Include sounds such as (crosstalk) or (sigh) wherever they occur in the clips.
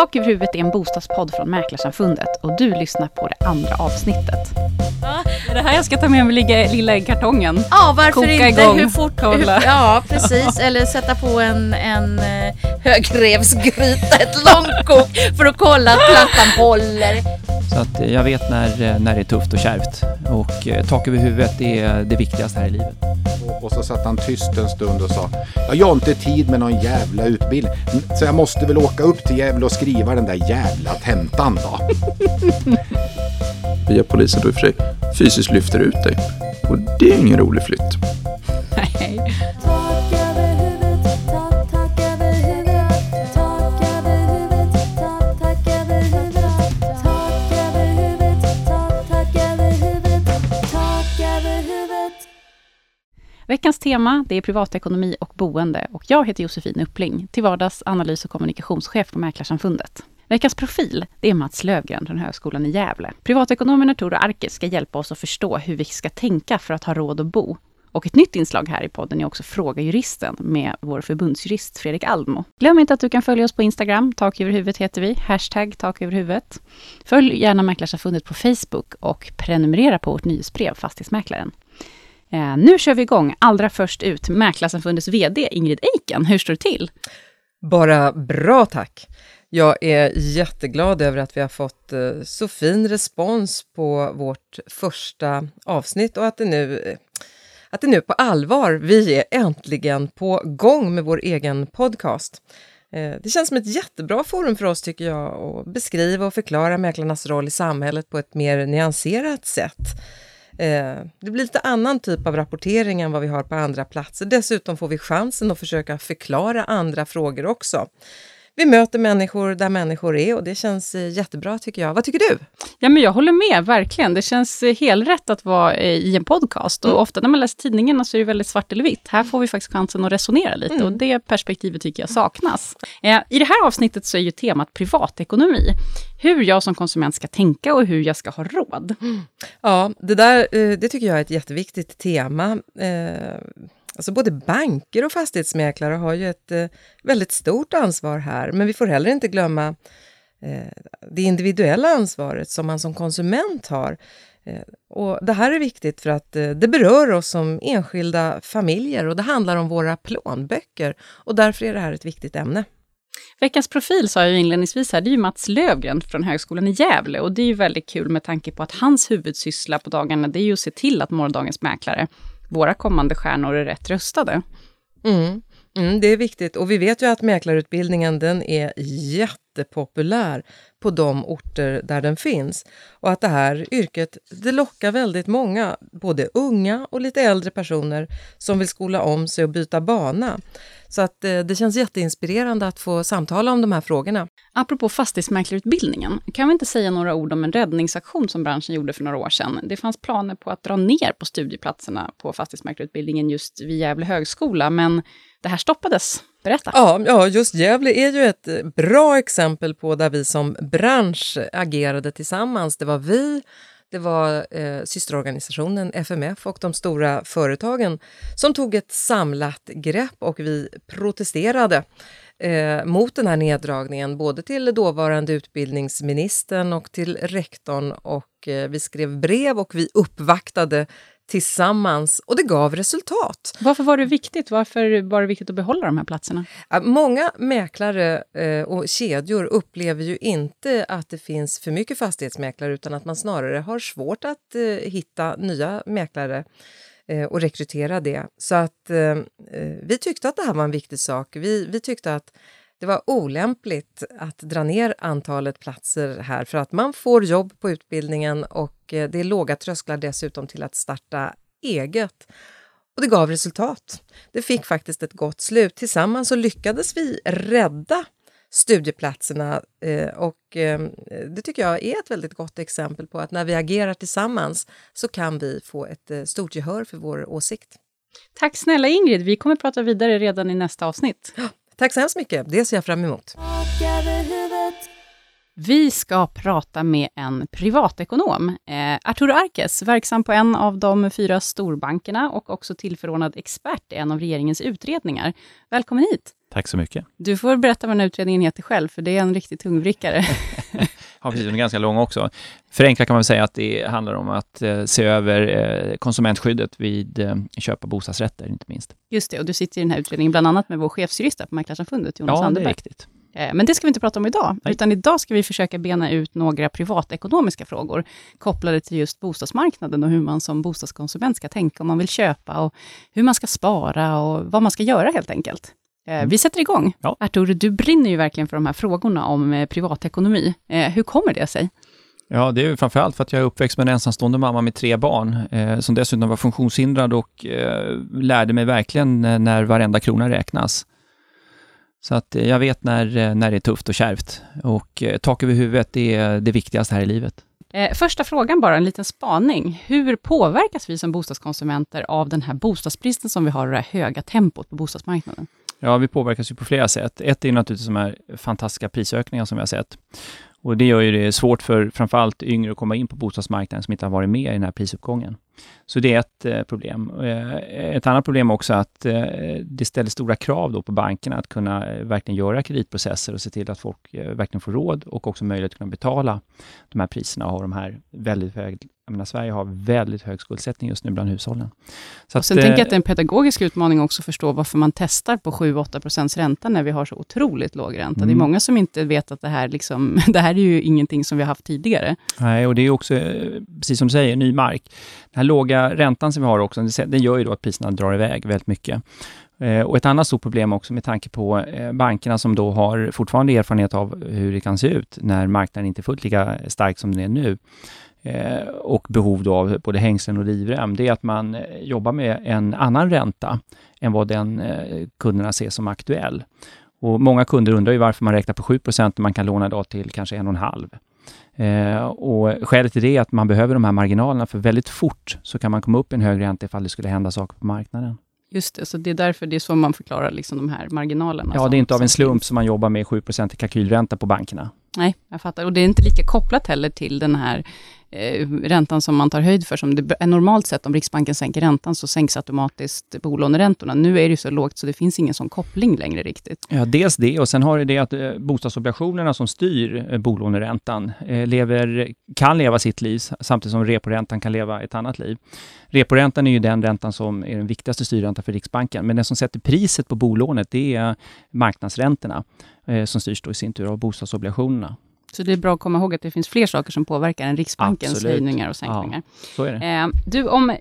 Tak över huvudet är en bostadspodd från Mäklarsamfundet och du lyssnar på det andra avsnittet. Ja, är det här jag ska ta med mig lilla, lilla i kartongen? Ja, varför Koka inte? igång, hur fort? Hur, (laughs) ja, precis. Eller sätta på en, en eh, högrevsgryta, ett (laughs) långkok för att kolla att plattan håller. Så att eh, jag vet när, eh, när det är tufft och kärvt. Och tak över huvudet är det viktigaste här i livet. Och, så satt han tyst en stund och sa Jag har inte tid med någon jävla utbildning så jag måste väl åka upp till Gävle och skriva den där jävla tentan då. (laughs) via polisen då i och för sig fysiskt lyfter ut dig. Och det är ingen rolig flytt. (laughs) Nej. Veckans tema det är privatekonomi och boende och jag heter Josefin Uppling, till vardags analys och kommunikationschef på Mäklarsamfundet. Veckans profil det är Mats Lövgren från Högskolan i Gävle. Privatekonomerna Tor och Arkes ska hjälpa oss att förstå hur vi ska tänka för att ha råd att bo. Och ett nytt inslag här i podden är också Fråga juristen med vår förbundsjurist Fredrik Almo. Glöm inte att du kan följa oss på Instagram, tak över huvudet heter vi, hashtag tak över huvudet. Följ gärna Mäklarsamfundet på Facebook och prenumerera på vårt nyhetsbrev Fastighetsmäklaren. Eh, nu kör vi igång. Allra först ut Mäklarsamfundets VD Ingrid Eiken. Hur står det till? Bara bra tack. Jag är jätteglad över att vi har fått eh, så fin respons på vårt första avsnitt och att det nu, eh, att det nu på allvar, vi är äntligen på gång med vår egen podcast. Eh, det känns som ett jättebra forum för oss tycker jag att beskriva och förklara mäklarnas roll i samhället på ett mer nyanserat sätt. Eh, Det blir lite annan typ av rapportering än vad vi har på andra platser. Dessutom får vi chansen att försöka förklara andra frågor också. Vi möter människor där människor är och det känns eh, jättebra tycker jag. Vad tycker du? Ja, men jag håller med, verkligen. Det känns eh, helrätt att vara eh, i en podcast. Och ofta när man läser tidningarna så är det väldigt svart eller vitt. Här får vi faktiskt chansen att resonera lite och det perspektivet tycker jag saknas. Eh, I det här avsnittet så är ju temat privatekonomi. Hur jag som konsument ska tänka och hur jag ska ha råd. Ja, det där det tycker jag är ett jätteviktigt tema. Eh, Alltså både banker och fastighetsmäklare har ju ett eh, väldigt stort ansvar här, men vi får heller inte glömma eh, det individuella ansvaret som man som konsument har. Eh, och det här är viktigt för att eh, det berör oss som enskilda familjer och det handlar om våra plånböcker och därför är det här ett viktigt ämne. Veckans profil sa jag ju inledningsvis här, det är ju Mats Lövgren från Högskolan i Gävle. Och det är ju väldigt kul med tanke på att hans huvudsyssla på dagarna, det är ju att se till att morgondagens mäklare, våra kommande stjärnor, är rätt rustade. Mm. Mm, det är viktigt och vi vet ju att mäklarutbildningen den är jättepopulär på de orter där den finns. Och att det här yrket det lockar väldigt många, både unga och lite äldre personer som vill skola om sig och byta bana. Så att eh, det känns jätteinspirerande att få samtala om de här frågorna. Apropå fastighetsmäklarutbildningen, kan vi inte säga några ord om en räddningsaktion som branschen gjorde för några år sedan? Det fanns planer på att dra ner på studieplatserna på fastighetsmäklarutbildningen just vid Gävle högskola, men det här stoppades. Berätta. Ja, ja, just Gävle är ju ett eh, bra exempel på där vi som bransch agerade tillsammans. Det var vi, det var eh, systerorganisationen FMF och de stora företagen som tog ett samlat grepp och vi protesterade eh, mot den här neddragningen, både till dåvarande utbildningsministern och till rektorn och eh, vi skrev brev och vi uppvaktade tillsammans och det gav resultat. Varför var det viktigt? Varför var det viktigt att behålla de här platserna? Många mäklare eh, och kedjor upplever ju inte att det finns för mycket fastighetsmäklare utan att man snarare har svårt att eh, hitta nya mäklare eh, och rekrytera det. Så att vi tyckte att det här var en viktig sak. Vi, vi tyckte att det var olämpligt att dra ner antalet platser här för att man får jobb på utbildningen och eh, det är låga trösklar dessutom till att starta eget. Och det gav resultat. Det fick faktiskt ett gott slut. Tillsammans så lyckades vi rädda studieplatserna eh, och eh, det tycker jag är ett väldigt gott exempel på att när vi agerar tillsammans så kan vi få ett eh, stort gehör för vår åsikt. Tack snälla Ingrid, vi kommer prata vidare redan i nästa avsnitt. Tack så hemskt mycket, det ser jag fram emot. Vi ska prata med en privatekonom. Eh, Arturo Arkes, verksam på en av de fyra storbankerna och också tillförordnad expert i en av regeringens utredningar. Välkommen hit! Tack så mycket. Du får berätta vad den här utredningen heter själv, för det är en riktig tungvrickare. (laughs) Ja, precis. Den är ganska lång också. Förenklat kan man säga att det handlar om att eh, se över eh, konsumentskyddet vid eh, köp av bostadsrätter, inte minst. Just det, och du sitter i den här utredningen bland annat med vår chefsjurist på Mäklarsamfundet, Jonas Ja, det är Anderberg. riktigt. Eh, Men det ska vi inte prata om idag, Nej. utan idag ska vi försöka bena ut några privatekonomiska frågor kopplade till just bostadsmarknaden och hur man som bostadskonsument ska tänka om man vill köpa och hur man ska spara och vad man ska göra helt enkelt. Eh, Vi sätter igång. Mm. Ja. Artur, du brinner ju verkligen för de här frågorna om eh, privatekonomi. Eh, Hur kommer det sig? Ja, det är ju framförallt för att jag är uppväxt med en ensamstående mamma med tre barn, eh, som dessutom var funktionshindrad och eh, lärde mig verkligen när varenda krona räknas. Så att jag vet när, när det är tufft och kärvt. Och eh, tak över huvudet det är det viktigaste här i livet. Eh, Första frågan bara, en liten spaning. Hur påverkas vi som bostadskonsumenter av den här bostadsbristen som vi har och det här höga tempot på bostadsmarknaden? Ja, vi påverkas ju på flera sätt. Ett är naturligtvis de här fantastiska prisökningarna som vi har sett. Och det gör ju det svårt för framförallt yngre att komma in på bostadsmarknaden som inte har varit med i den här prisuppgången. Så det är ett eh, problem. Eh, Ett annat problem också att eh, det ställer stora krav då på bankerna att kunna verkligen göra kreditprocesser och se till att folk verkligen får råd och också möjlighet att kunna betala de här priserna och ha de här väldigt hög, jag menar Sverige har väldigt hög skuldsättning just nu bland hushållen. Så Och sen eh, tänker jag att det är en pedagogisk utmaning också att förstå varför man testar på 7-8 procents ränta när vi har så otroligt låg ränta. Det är Mm. många som inte vet att det här, liksom, (laughs) det här är ju ingenting som vi har haft tidigare. Nej, och det är också, precis som du säger, ny mark. Den här låga räntan som vi har också, den gör ju då att priserna drar iväg väldigt mycket. Eh, och ett annat stort problem också med tanke på eh, bankerna som då har fortfarande erfarenhet av hur det kan se ut när marknaden inte är fullt lika stark som den är nu eh, och behov då av både hängslen och livrem, det är att man jobbar med en annan ränta än vad den kunderna ser som aktuell. Och många kunder undrar ju varför man räknar på 7% när man kan låna idag till kanske 1,5. Eh, och skälet till det är att man behöver de här marginalerna, för väldigt fort så kan man komma upp i en hög ränta ifall det skulle hända saker på marknaden. Just det, så det är därför det är så man förklarar liksom de här marginalerna. Ja, det är inte av en slump som man jobbar med 7% i kalkylränta på bankerna. Nej, jag fattar. Och det är inte lika kopplat heller till den här eh, räntan som man tar höjd för. Som det är normalt sett, om Riksbanken sänker räntan, så sänks automatiskt bolåneräntorna. Nu är det så lågt, så det finns ingen sån koppling längre riktigt. Ja, dels det och sen har det det att eh, bostadsobligationerna som styr eh, bolåneräntan eh, lever, kan leva sitt liv samtidigt som reporäntan kan leva ett annat liv. Reporäntan är ju den räntan som är den viktigaste styrräntan för Riksbanken, men den som sätter priset på bolånet, det är marknadsräntorna eh, som styrs då i sin tur av bostadsobligationerna. Så det är bra att komma ihåg att det finns fler saker som påverkar än Riksbankens Absolut. höjningar och sänkningar. Så är det. Eh, du, om, eh,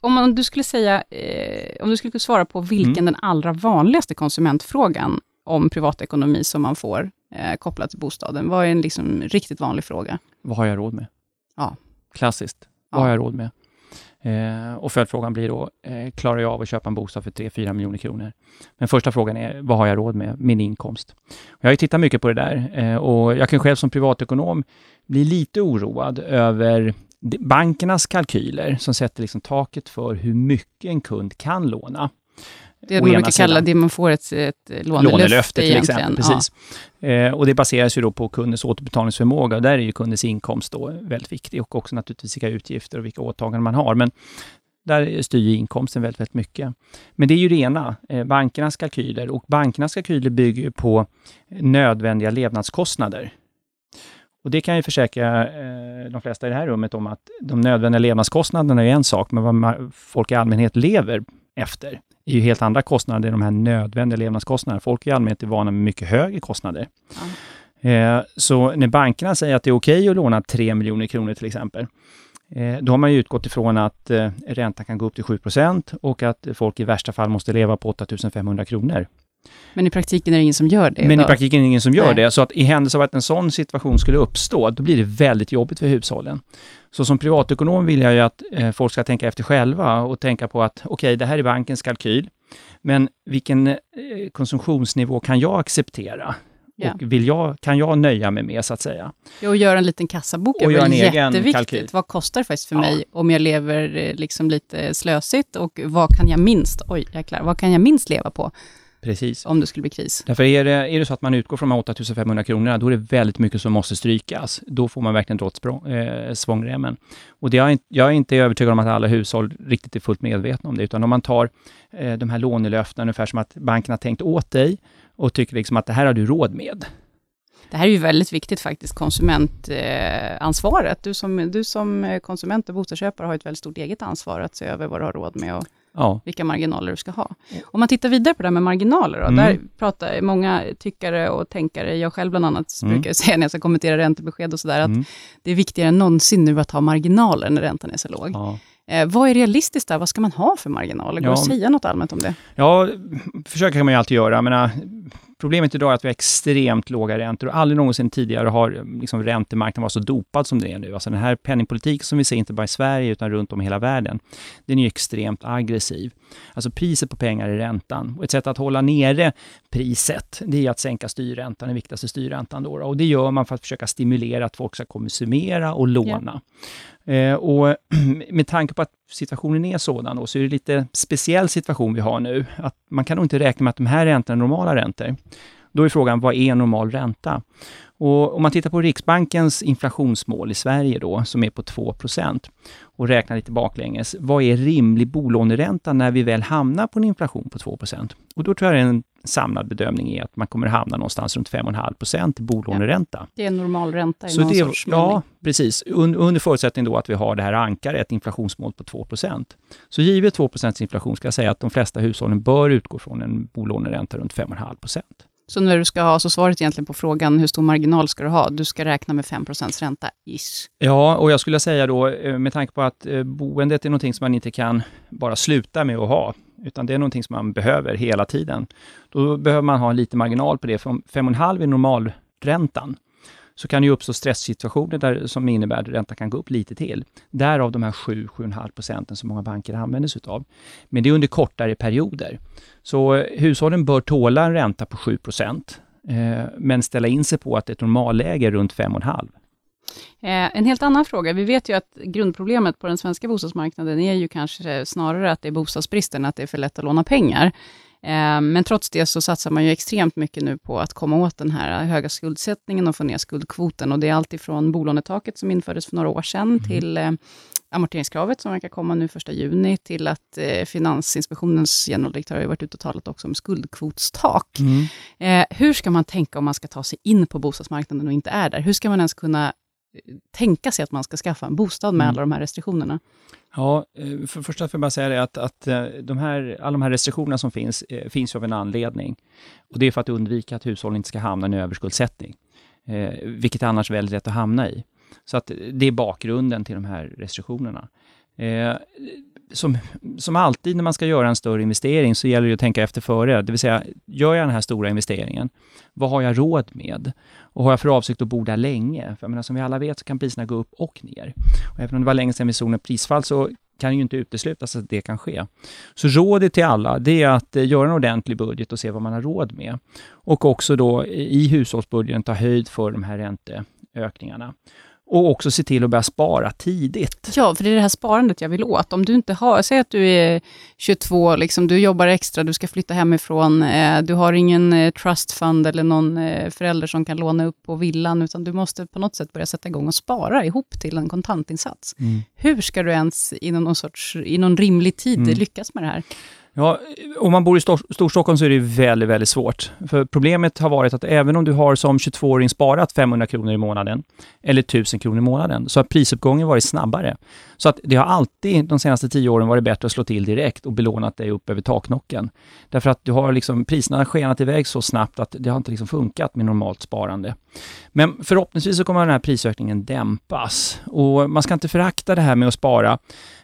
om du skulle säga, eh, om du skulle svara på vilken Mm. den allra vanligaste konsumentfrågan om privatekonomi som man får eh, kopplat till bostaden, vad är en liksom riktigt vanlig fråga? Vad har jag råd med? Ja. Klassiskt. Ja. Vad har jag råd med? Eh, och följdfrågan blir då, eh, klarar jag av att köpa en bostad för 3-4 miljoner kronor? Men första frågan är, vad har jag råd med? Min inkomst. Och jag har ju tittat mycket på det där eh, och jag kan själv som privatekonom bli lite oroad över bankernas kalkyler som sätter liksom taket för hur mycket en kund kan låna. Det man brukar kalla det man får ett, ett lånelöfte, Lånelöfte till exempel. Precis. Eh, och det baseras ju då på kundens återbetalningsförmåga. Och där är ju kundens inkomst då väldigt viktig och också naturligtvis vilka utgifter och vilka åtaganden man har. Men där styr ju inkomsten väldigt, väldigt mycket. Men det är ju det ena, eh, bankernas kalkyler. Och bankernas kalkyler bygger ju på nödvändiga levnadskostnader. Och det kan ju försäkra eh, de flesta i det här rummet om att de nödvändiga levnadskostnaderna är en sak, men vad folk i allmänhet lever efter är ju helt andra kostnader de här nödvändiga levnadskostnaderna. Folk i allmänhet är vana med mycket högre kostnader. Eh, så när bankerna säger att det är okej att låna 3 miljoner kronor till exempel, eh, då har man ju utgått ifrån att eh, räntan kan gå upp till 7% och att folk i värsta fall måste leva på 8 500 kronor. Men i praktiken är det ingen som gör det. Men i Då- praktiken är det ingen som gör Nej. det. Så att i händelse av att en sån situation skulle uppstå, då blir det väldigt jobbigt för hushållen. Så som privatekonom vill jag ju att eh, folk ska tänka efter själva och tänka på att okej, det här är bankens kalkyl, men vilken eh, konsumtionsnivå kan jag acceptera? Ja. Och vill jag, kan jag nöja mig med, så att säga? Ja, och göra en liten kassabok är väl jätteviktigt. kalkyl. Vad kostar det faktiskt för Ja. mig om jag lever eh, liksom lite slösigt och vad kan jag minst, oj jäklar, vad kan jag minst leva på Precis. om det skulle bli kris? Därför är det, är det så att man utgår från de här 8500 kronorna, då är det väldigt mycket som måste strykas. Då får man verkligen dra åt språng- eh, svångremmen. Och det inte- jag är inte övertygad om att alla hushåll riktigt är fullt medvetna om det, utan om man tar eh, de här lånelöftena ungefär som att banken har tänkt åt dig och tycker liksom att det här har du råd med. Det här är ju väldigt viktigt faktiskt, konsumentansvaret. Du som, du som eh, konsument och bostadsköpare har ett väldigt stort eget ansvar att se över vad du har råd med och Ja, vilka marginaler du ska ha. Om man tittar vidare på det här med marginaler, då, Mm. där pratar många tyckare och tänkare, jag själv bland annat, Mm. brukar jag säga när jag ska kommentera räntebesked och sådär, att Mm. det är viktigare än någonsin nu att ha marginaler när räntan är så låg. ja. Eh, vad är realistiskt där? Vad ska man ha för marginaler? Går det Ja. att säga något allmänt om det? Ja, försöka kan man ju alltid göra. Men, äh, problemet idag är att vi har extremt låga räntor och aldrig någonsin tidigare har äh, liksom, räntemarknaden varit så dopad som det är nu. Alltså den här penningpolitiken som vi ser, inte bara i Sverige utan runt om i hela världen, den är extremt aggressiv. Alltså priset på pengar är räntan. Och ett sätt att hålla nere priset, det är att sänka styrräntan, den viktigaste styrräntan. Då, och det gör man för att försöka stimulera att folk ska konsumera och låna. Eh, och (clears throat) med tanke på att situationen är sådan då, så är det lite speciell situation vi har nu. Att man kan nog inte räkna med att de här räntorna är normala räntor. Då är frågan, vad är normal ränta? Och om man tittar på Riksbankens inflationsmål i Sverige då, som är på 2% och räknar lite baklänges, vad är rimlig bolåneränta när vi väl hamnar på en inflation på 2% Och då tror jag det är en samlad bedömning är att man kommer hamna någonstans runt 5,5% i bolåneränta. Det är en normal ränta i Så någon det, sorts mening. ja, precis. Un, under förutsättning då att vi har det här ankaret, ett inflationsmål på 2% Så givet 2% inflation ska jag säga att de flesta hushållen bör utgå från en bolåneränta runt 5,5% Så när du ska ha, så svaret egentligen på frågan, hur stor marginal ska du ha? Du ska räkna med 5% ränta, ish. Ja, och jag skulle säga då, eh, med tanke på att eh, boendet är någonting som man inte kan bara sluta med att ha, utan det är någonting som man behöver hela tiden. Då behöver man ha en liten marginal på det, för om 5,5 är normalräntan, så kan det ju uppstå stresssituationer där, som innebär att räntan kan gå upp lite till. Därav de här 7-7,5 procenten som många banker använder sig av. Men det är under kortare perioder. Så eh, hushållen bör tåla en ränta på 7 procent, eh, men ställa in sig på att ett normalläge är runt 5,5. Eh, en helt annan fråga. Vi vet ju att grundproblemet på den svenska bostadsmarknaden är ju kanske snarare att det är bostadsbristen, att det är för lätt att låna pengar. Eh, men trots det så satsar man ju extremt mycket nu på att komma åt den här höga skuldsättningen och få ner skuldkvoten. Och det är allt ifrån bolånetaket som infördes för några år sedan, till eh, amorteringskravet som verkar komma nu första juni, till att eh, Finansinspektionens generaldirektör har varit ute och talat också om skuldkvotstak. Eh, hur ska man tänka om man ska ta sig in på bostadsmarknaden och inte är där? Hur ska man ens kunna tänka sig att man ska skaffa en bostad med Mm. alla de här restriktionerna? Ja, eh, för första får jag bara säga det att, att eh, de här, alla de här restriktionerna som finns, eh, finns ju av en anledning. Och det är för att undvika att hushållen inte ska hamna i en överskuldsättning, vilket är annars väldigt lätt att hamna i. Så att det är bakgrunden till de här restriktionerna. Eh, som, som alltid när man ska göra en större investering så gäller det att tänka efter före. Det vill säga, gör jag den här stora investeringen, vad har jag råd med? Och har jag för avsikt att bo där länge? För jag menar, som vi alla vet så kan priserna gå upp och ner. Och även om det var länge sedan vi såg något prisfall så kan ju inte uteslutas att det kan ske. Så rådet till alla, det är att eh, göra en ordentlig budget och se vad man har råd med. Och också då i hushållsbudgeten ta höjd för de här ränteökningarna. Och också se till att börja spara tidigt. Ja, för det är det här sparandet jag vill åt. Om du inte har, säg att du är 22, liksom, du jobbar extra, du ska flytta hemifrån, eh, du har ingen eh, trust fund eller någon eh, förälder som kan låna upp på villan, utan du måste på något sätt börja sätta igång och spara ihop till en kontantinsats. Hur ska du ens inom någon, sorts, i någon rimlig tid Mm. lyckas med det här? Ja, om man bor i Stor- Storstockholm så är det väldigt, väldigt svårt. För problemet har varit att även om du har som 22-åring sparat 500 kronor i månaden, eller 1000 kronor i månaden, så har prisuppgången varit snabbare. Så att det har alltid de senaste tio åren varit bättre att slå till direkt och belånat dig upp över taknocken. Därför att du har liksom, priserna har skenat iväg så snabbt att det har inte liksom funkat med normalt sparande. Men förhoppningsvis så kommer den här prisökningen dämpas. Och man ska inte förakta det här med att spara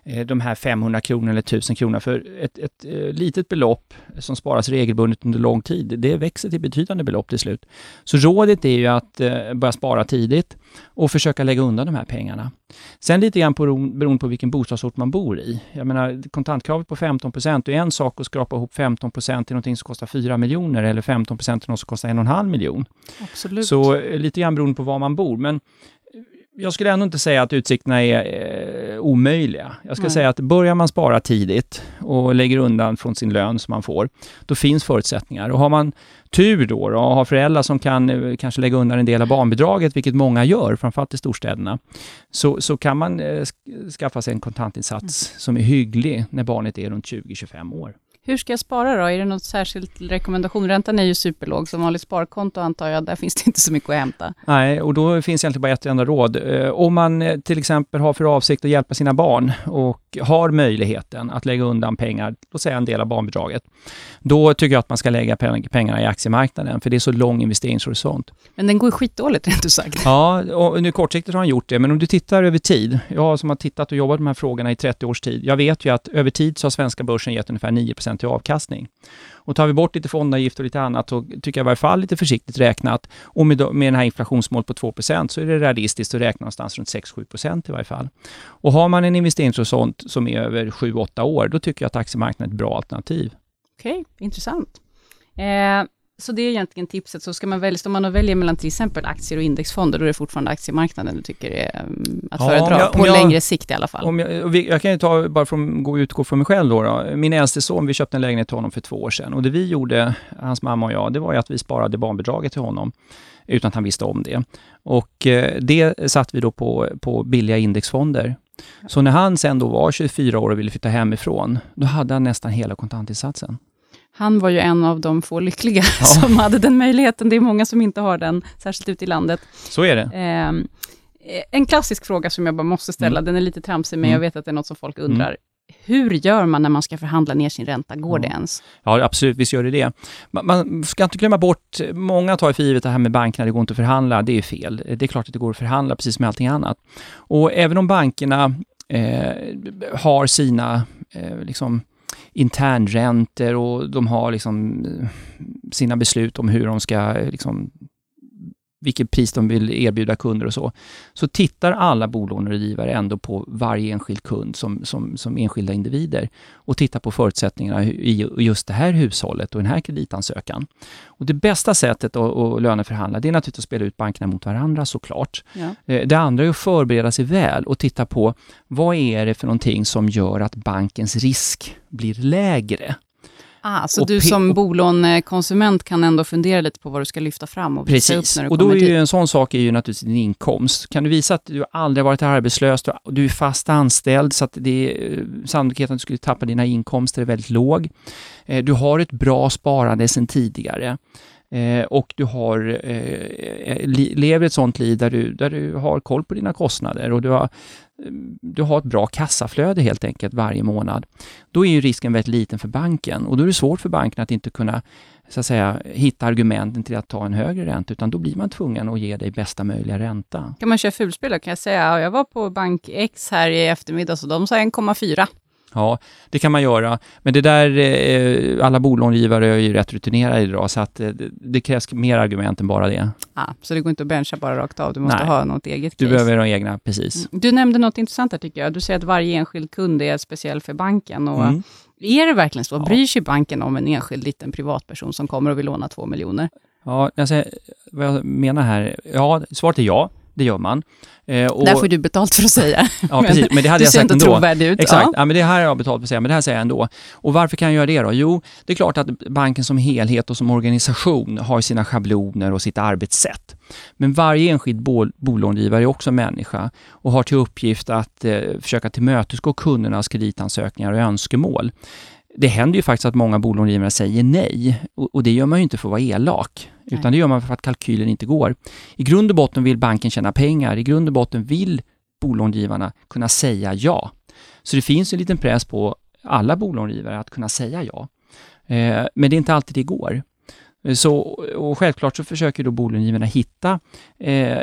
de här 500 kronor eller 1000 kronor. För ett, ett eh, litet belopp som sparas regelbundet under lång tid, det växer till betydande belopp till slut. Så rådet är ju att eh, börja spara tidigt och försöka lägga undan de här pengarna. Sen lite grann på, beroende på vilken bostadsort man bor i. Jag menar, kontantkravet på 15 procent är en sak att skrapa ihop 15 procent till någonting som kostar 4 miljoner eller 15 procent till något som kostar en och en halv miljon. Absolut. Så eh, lite grann beroende på var man bor. Men jag skulle ändå inte säga att utsikterna är eh, omöjliga. Jag ska Nej. säga att börjar man spara tidigt och lägger undan från sin lön som man får, då finns förutsättningar. Och har man tur då, då och har föräldrar som kan eh, kanske lägga undan en del av barnbidraget, vilket många gör, framförallt i storstäderna, så, så kan man eh, sk- skaffa sig en kontantinsats som är hygglig när barnet är runt 20-25 år. Hur ska jag spara då? Är det något särskilt rekommendation? Räntan är ju superlåg, som vanligt sparkonto antar jag, där finns det inte så mycket att hämta. Nej, och då finns egentligen bara ett enda råd. Eh, Om man eh, till exempel har för avsikt att hjälpa sina barn och har möjligheten att lägga undan pengar, låt säga en del av barnbidraget, då tycker jag att man ska lägga peng- pengarna i aktiemarknaden, för det är så lång investeringshorisont. Men den går ju skitdåligt (laughs) rent ut sagt. Ja, och nu kortsiktigt har han gjort det, men om du tittar över tid, jag som har tittat och jobbat med de här frågorna i 30 års tid, jag vet ju att över tid så har svenska börsen gett ungefär 9 i avkastning. Och tar vi bort lite fondavgift och lite annat, så tycker jag i varje fall lite försiktigt räknat, och med, med den här inflationsmålet på 2% så är det realistiskt att räkna någonstans runt 6-7% i varje fall. Och har man en investeringshorisont som är över 7-8 år, då tycker jag att aktiemarknaden är ett bra alternativ. Okej, intressant. Eh, så det är egentligen tipset. Så ska man välja, om man väljer mellan till exempel aktier och indexfonder, då är det fortfarande aktiemarknaden du tycker är mm, att Ja, föredra, jag- på jag- längre sikt i alla fall. Om jag, jag kan ju ta, bara att gå, utgå från mig själv då, då. Min äldste son, vi köpte en lägenhet till honom för två år sedan. Och det vi gjorde, hans mamma och jag, det var ju att vi sparade barnbidraget till honom utan att han visste om det. Och eh, det satt vi då på, på billiga indexfonder. Så när han sen då var 24 år och ville flytta hemifrån, då hade han nästan hela kontantinsatsen. Han var ju en av de få lyckliga Ja. (laughs) som hade den möjligheten. Det är många som inte har den, särskilt ute i landet. Så är det. Ehm, eh, en klassisk fråga som jag bara måste ställa, Mm. den är lite tramsig, men Mm. jag vet att det är något som folk undrar. Hur gör man när man ska förhandla ner sin ränta? Går Ja. det ens? Ja, absolut, visst gör det det. Man, man ska inte glömma bort, många tar för givet det här med bankerna, det går inte att förhandla, det är fel. Det är klart att det går att förhandla, precis som med allting annat. Och även om bankerna eh, har sina eh, liksom, internräntor och de har liksom, eh, sina beslut om hur de ska eh, liksom, vilket pris de vill erbjuda kunder och så, så tittar alla bolånerådgivare ändå på varje enskild kund som, som, som enskilda individer och tittar på förutsättningarna i just det här hushållet och den här kreditansökan. Och det bästa sättet att, att löneförhandla, det är naturligtvis att spela ut bankerna mot varandra såklart. Ja. Eh, Det andra är att förbereda sig väl och titta på vad är det för någonting som gör att bankens risk blir lägre. Ah, så du som bolånekonsument kan ändå fundera lite på vad du ska lyfta fram och visa Precis, upp när du och då kommer är ju dit. en sån sak är ju naturligtvis din inkomst. Kan du visa att du aldrig varit arbetslös, du, du är fast anställd, så att det är, eh, sannolikheten att du skulle tappa dina inkomster är väldigt låg. Eh, Du har ett bra sparande sedan tidigare. Eh, och du har, eh, li, lever ett sånt liv där du, där du har koll på dina kostnader och du har, du har ett bra kassaflöde helt enkelt varje månad. Då är ju risken väldigt liten för banken och då är det svårt för banken att inte kunna så att säga, hitta argumenten till att ta en högre ränta, utan då blir man tvungen att ge dig bästa möjliga ränta. Kan man köra fulspel då? Kan jag säga, jag var på bank X här i eftermiddag, så de sa 1,4. Ja, det kan man göra. Men det där, eh, alla bolångivare är ju rätt rutinerade idag, så att eh, det, krävs mer argument än bara det. Ah, så det går inte att bencha bara rakt av, du måste Nej. ha något eget Du case. behöver de egna, precis. Mm. Du nämnde något intressant här tycker jag. Du säger att varje enskild kund är speciell för banken. Och Mm. Är det verkligen så? Ja. Bryr sig banken om en enskild liten privatperson som kommer och vill låna två miljoner? Ja, alltså, vad jag menar här, ja, svaret är ja, det gör man. Eh, och, Där får du betalt för att säga. (laughs) ja, precis, men det hade du jag sagt ändå. trovärdig ut. Exakt, Ja. ja. men det här har jag betalt för att säga, men det här säger jag ändå. Och varför kan jag göra det då? Jo, det är klart att banken som helhet och som organisation har sina schabloner och sitt arbetssätt. Men varje enskild bol- bolångivare är också människa och har till uppgift att eh, försöka tillmötesgå kundernas kreditansökningar och önskemål. Det händer ju faktiskt att många bolångivare säger nej och, och det gör man ju inte för att vara elak, utan Nej. det gör man för att kalkylen inte går. I grund och botten vill banken tjäna pengar, i grund och botten vill bolångivarna kunna säga ja. Så det finns en liten press på alla bolångivare att kunna säga ja. Eh, men det är inte alltid det går. Eh, Så, och självklart så försöker då bolångivarna hitta eh,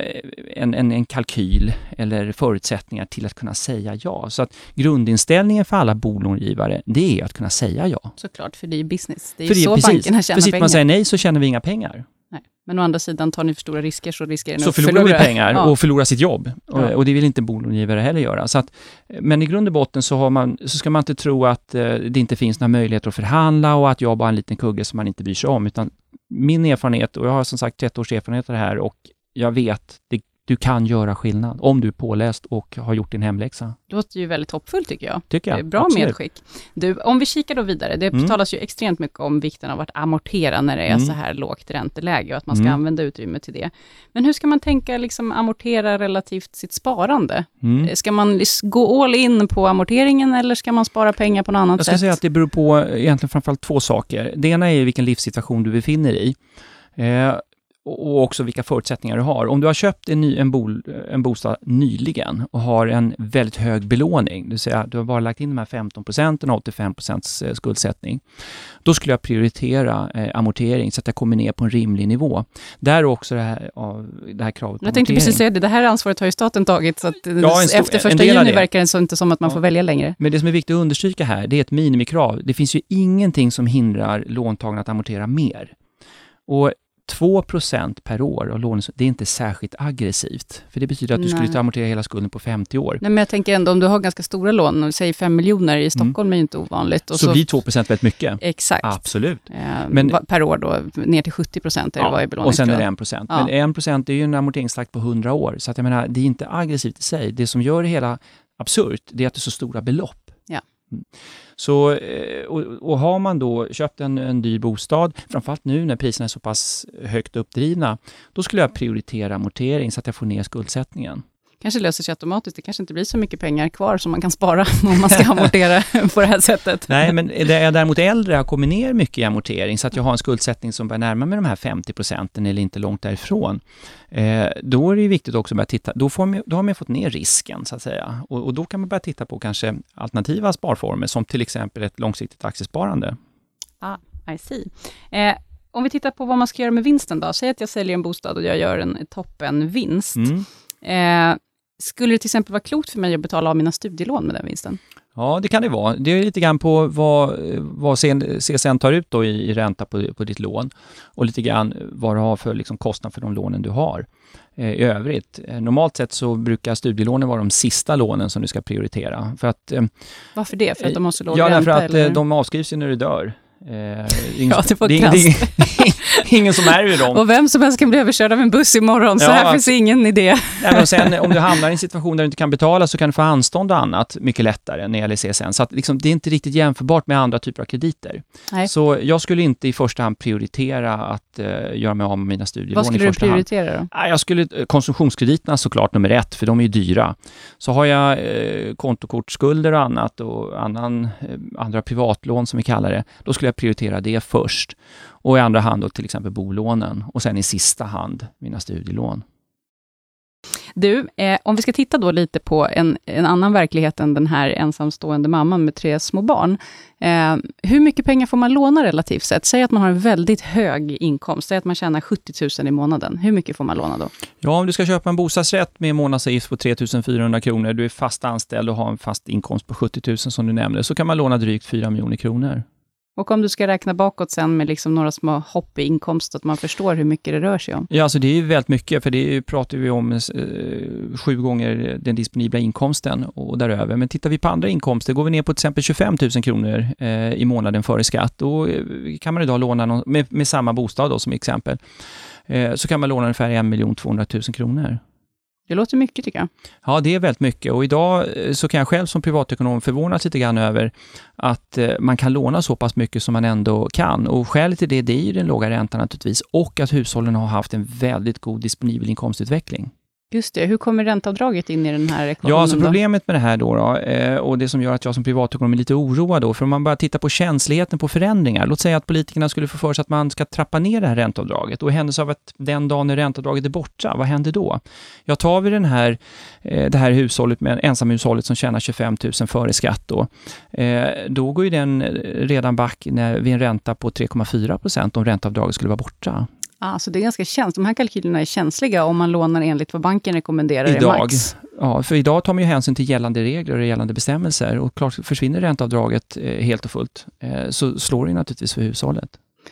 en, en, en kalkyl eller förutsättningar till att kunna säga ja. Så att grundinställningen för alla bolångivare, det är att kunna säga ja. Såklart, för det är business. Det är För ju så precis, bankerna tjänar för sitter pengar. man säger nej så tjänar vi inga pengar. Men å andra sidan, tar ni för stora risker så riskerar ni Så att förlorar vi förlora. pengar Ja. och förlorar sitt jobb. Och, Ja. och det vill inte bolångivare heller göra. Så att, men i grund och botten så, man, så ska man inte tro att eh, det inte finns några möjligheter att förhandla och att jag bara är en liten kugge som man inte bryr sig om. Utan min erfarenhet, och jag har som sagt 30 års erfarenhet av det här och jag vet, det, du kan göra skillnad om du är påläst och har gjort din hemläxa. Det låter ju väldigt hoppfullt tycker jag. Tycker Det jag. Bra Absolut. medskick. Du, om vi kikar då vidare, det Mm. talas ju extremt mycket om vikten av att amortera när det är Mm. så här lågt ränteläge och att man ska Mm. använda utrymme till det. Men hur ska man tänka liksom amortera relativt sitt sparande? Mm. Ska man gå all in på amorteringen eller ska man spara pengar på något annat Jag skulle sätt? säga att det beror på egentligen framförallt två saker. Det ena är vilken livssituation du befinner dig i. Eh, och också vilka förutsättningar du har. Om du har köpt en, ny, en, bol, en bostad nyligen och har en väldigt hög belåning, det vill säga du har bara lagt in de här 15 procenten och 85 procents eh, skuldsättning, då skulle jag prioritera eh, amortering så att jag kommer ner på en rimlig nivå. Där är också det här, det här kravet på Jag tänkte amortering. precis säga det, det här ansvaret har ju staten tagit, så att Ja, stor- efter första juni verkar det så inte som att man Ja. får välja längre. Men det som är viktigt att understryka här, det är ett minimikrav. Det finns ju ingenting som hindrar låntagaren att amortera mer. Och 2% per år av lånen, det är inte särskilt aggressivt. För det betyder att du skulle Nej. inte amortera hela skulden på 50 år. Nej, men jag tänker ändå om du har ganska stora lån, säg 5 miljoner i Stockholm är ju inte ovanligt. Och så, blir 2% väldigt mycket. Exakt. Absolut. Eh, Men- per år då, ner till 70 procent är det var i och sen är det belåningsgrad. 1 procent. Ja. Men 1 procent är ju en amorteringstakt på 100 år. Så att jag menar, det är inte aggressivt i sig. Det som gör det hela absurt, det är att det är så stora belopp. Mm. Så, eh, och, och har man då köpt en, en dyr bostad, framförallt nu när priserna är så pass högt uppdrivna, då skulle jag prioritera amortering så att jag får ner skuldsättningen kanske löser sig automatiskt. Det kanske inte blir så mycket pengar kvar som man kan spara (laughs) om man ska amortera (laughs) på det här sättet. Nej, men är jag däremot äldre, jag kommer ner mycket i amortering, så att jag har en skuldsättning som börjar närma mig de här 50 procenten eller inte långt därifrån, eh, då är det ju viktigt också att börja titta, då, får man, då har man fått ner risken så att säga. Och, och då kan man börja titta på kanske alternativa sparformer, som till exempel ett långsiktigt aktiesparande. I see. Eh, om vi tittar på vad man ska göra med vinsten då. Säg att jag säljer en bostad och jag gör en toppenvinst. Mm. Eh, skulle det till exempel vara klokt för mig att betala av mina studielån med den vinsten? Ja, det kan det vara. Det är lite grann på vad, vad CSN tar ut då i, i ränta på, på ditt lån och lite grann vad du har för liksom, kostnad för de lånen du har. Eh, I övrigt, eh, normalt sett så brukar studielånen vara de sista lånen som du ska prioritera. För att, eh, Varför det? För att de har så låg ja, ränta? därför att eller? eh, de avskrivs ju när du dör. Eh, det ingen, (laughs) Ja, det var det är, det är, ingen som ärver dem. Och vem som helst kan bli överkörd av en buss imorgon, så Ja, här att- finns ingen idé. Nej, sen, om du hamnar i en situation där du inte kan betala så kan du få anstånd och annat mycket lättare när det gäller CSN. Så att, liksom, det är inte riktigt jämförbart med andra typer av krediter. Nej. Så jag skulle inte i första hand prioritera att eh, göra mig av med mina studielån Vad i skulle du första hand. prioritera då? Nej, Jag skulle, eh, konsumtionskrediterna såklart nummer ett, för de är ju dyra. Så har jag eh, kontokortsskulder och annat och annan, eh, andra privatlån som vi kallar det, då skulle jag prioritera det först. Och i andra hand då till exempel bolånen och sen i sista hand mina studielån. Du, eh, om vi ska titta då lite på en, en annan verklighet än den här ensamstående mamman med tre små barn. Eh, hur mycket pengar får man låna relativt sett? Säg att man har en väldigt hög inkomst, säg att man tjänar 70 000 i månaden. Hur mycket får man låna då? Ja, om du ska köpa en bostadsrätt med månadsavgift på 3 400 kronor, du är fast anställd och har en fast inkomst på 70 000 som du nämnde, så kan man låna drygt 4 miljoner kronor. Och om du ska räkna bakåt sen med liksom några små hopp i inkomst, att man förstår hur mycket det rör sig om. Ja, alltså det är ju väldigt mycket, för det är pratar vi om eh, sju gånger den disponibla inkomsten och däröver. Men tittar vi på andra inkomster, går vi ner på till exempel 25 000 kronor eh, i månaden före skatt, då eh, kan man idag låna, någon, med, med samma bostad då som exempel, eh, så kan man låna ungefär 1 200 000 kronor. Det låter mycket tycker jag. Ja, det är väldigt mycket och idag eh, så kan jag själv som privatekonom förvånas lite grann över att eh, man kan låna så pass mycket som man ändå kan. Och skälet till det, det är ju den låga räntan naturligtvis och att hushållen har haft en väldigt god disponibel inkomstutveckling. Just det, hur kommer ränteavdraget in i den här ekvationen? Ja, alltså problemet med det här då, då eh, och det som gör att jag som privatekonom är lite oroad då, för om man bara tittar på känsligheten på förändringar, låt säga att politikerna skulle få för sig att man ska trappa ner det här ränteavdraget och i händelse av att den dagen när ränteavdraget är borta, vad händer då? Ja, tar vi den här, eh, det här hushållet med ensamhushållet som tjänar 25 000 före skatt då, eh, då går ju den redan back när, vid en ränta på 3,4 procent om ränteavdraget skulle vara borta. Så det är ganska känsligt. De här kalkylerna är känsliga om man lånar enligt vad banken rekommenderar Idag. max. Ja, för idag tar man ju hänsyn till gällande regler och gällande bestämmelser och klart försvinner ränteavdraget eh, helt och fullt eh, så slår det ju naturligtvis för hushållet.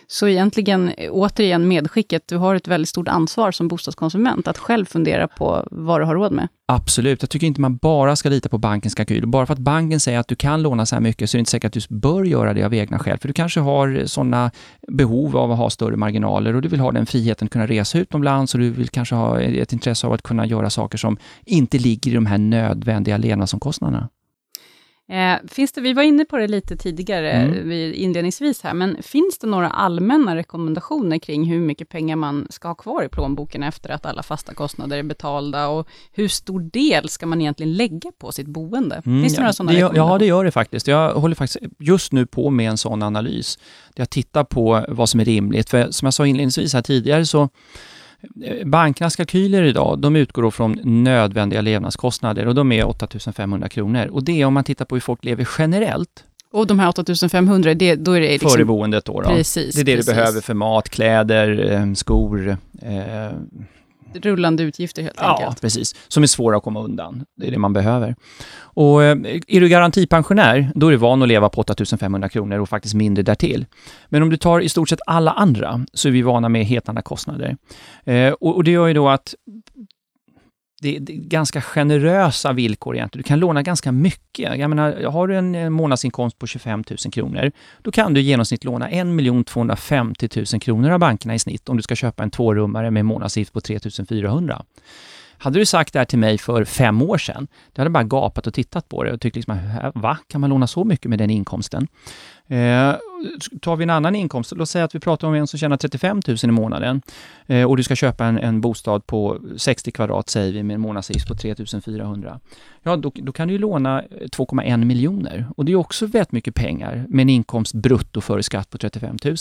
Så egentligen, återigen medskicket, du har ett väldigt stort ansvar som bostadskonsument att själv fundera på vad du har råd med. Absolut. Jag tycker inte man bara ska lita på bankens kalkyl. Bara för att banken säger att du kan låna så här mycket så är det inte säkert att du bör göra det av egna skäl. För du kanske har sådana behov av att ha större marginaler och du vill ha den friheten att kunna resa utomlands och du vill kanske ha ett intresse av att kunna göra saker som inte ligger i de här nödvändiga levnadsomkostnaderna. Eh, finns det, vi var inne på det lite tidigare Mm. vid- inledningsvis här, men finns det några allmänna rekommendationer kring hur mycket pengar man ska ha kvar i plånboken efter att alla fasta kostnader är betalda och hur stor del ska man egentligen lägga på sitt boende? Mm, finns det några sådana det, rekommendationer? Ja, det gör det faktiskt. Jag håller faktiskt just nu på med en sån analys. Där jag tittar på vad som är rimligt. För som jag sa inledningsvis här tidigare så eh, Bankernas kalkyler idag, de utgår då från nödvändiga levnadskostnader och de är 8500 kronor. Och det är om man tittar på hur folk lever generellt Och de här 8500, det, då är det liksom... före boendet. Då, då. Precis, det är det precis. du behöver för mat, kläder, eh, skor, eh, Rullande utgifter helt Ja, enkelt. precis. Som är svåra att komma undan. Det är det man behöver. Och eh, är du garantipensionär, då är du van att leva på 8500 kronor och faktiskt mindre därtill. Men om du tar i stort sett alla andra, så är vi vana med helt andra kostnader. Eh, och, och det gör ju då att det, det är ganska generösa villkor egentligen. Du kan låna ganska mycket. Jag menar, har du en månadsinkomst på 25 000 kronor, då kan du i genomsnitt låna 1 250 000 kronor av bankerna i snitt om du ska köpa en tvårummare med månadsavgift på 3 400. Hade du sagt det här till mig för fem år sedan, då hade jag bara gapat och tittat på det och tyckt liksom, va? Kan man låna så mycket med den inkomsten? Eh, tar vi en annan inkomst, låt säga att vi pratar om en som tjänar 35 000 i månaden eh, och du ska köpa en, en bostad på 60 kvadrat, säger vi, med en månadsavgift på 3 400. Ja, då, då kan du ju låna eh, 2,1 miljoner och det är också väldigt mycket pengar med en inkomst brutto före skatt på 35 000.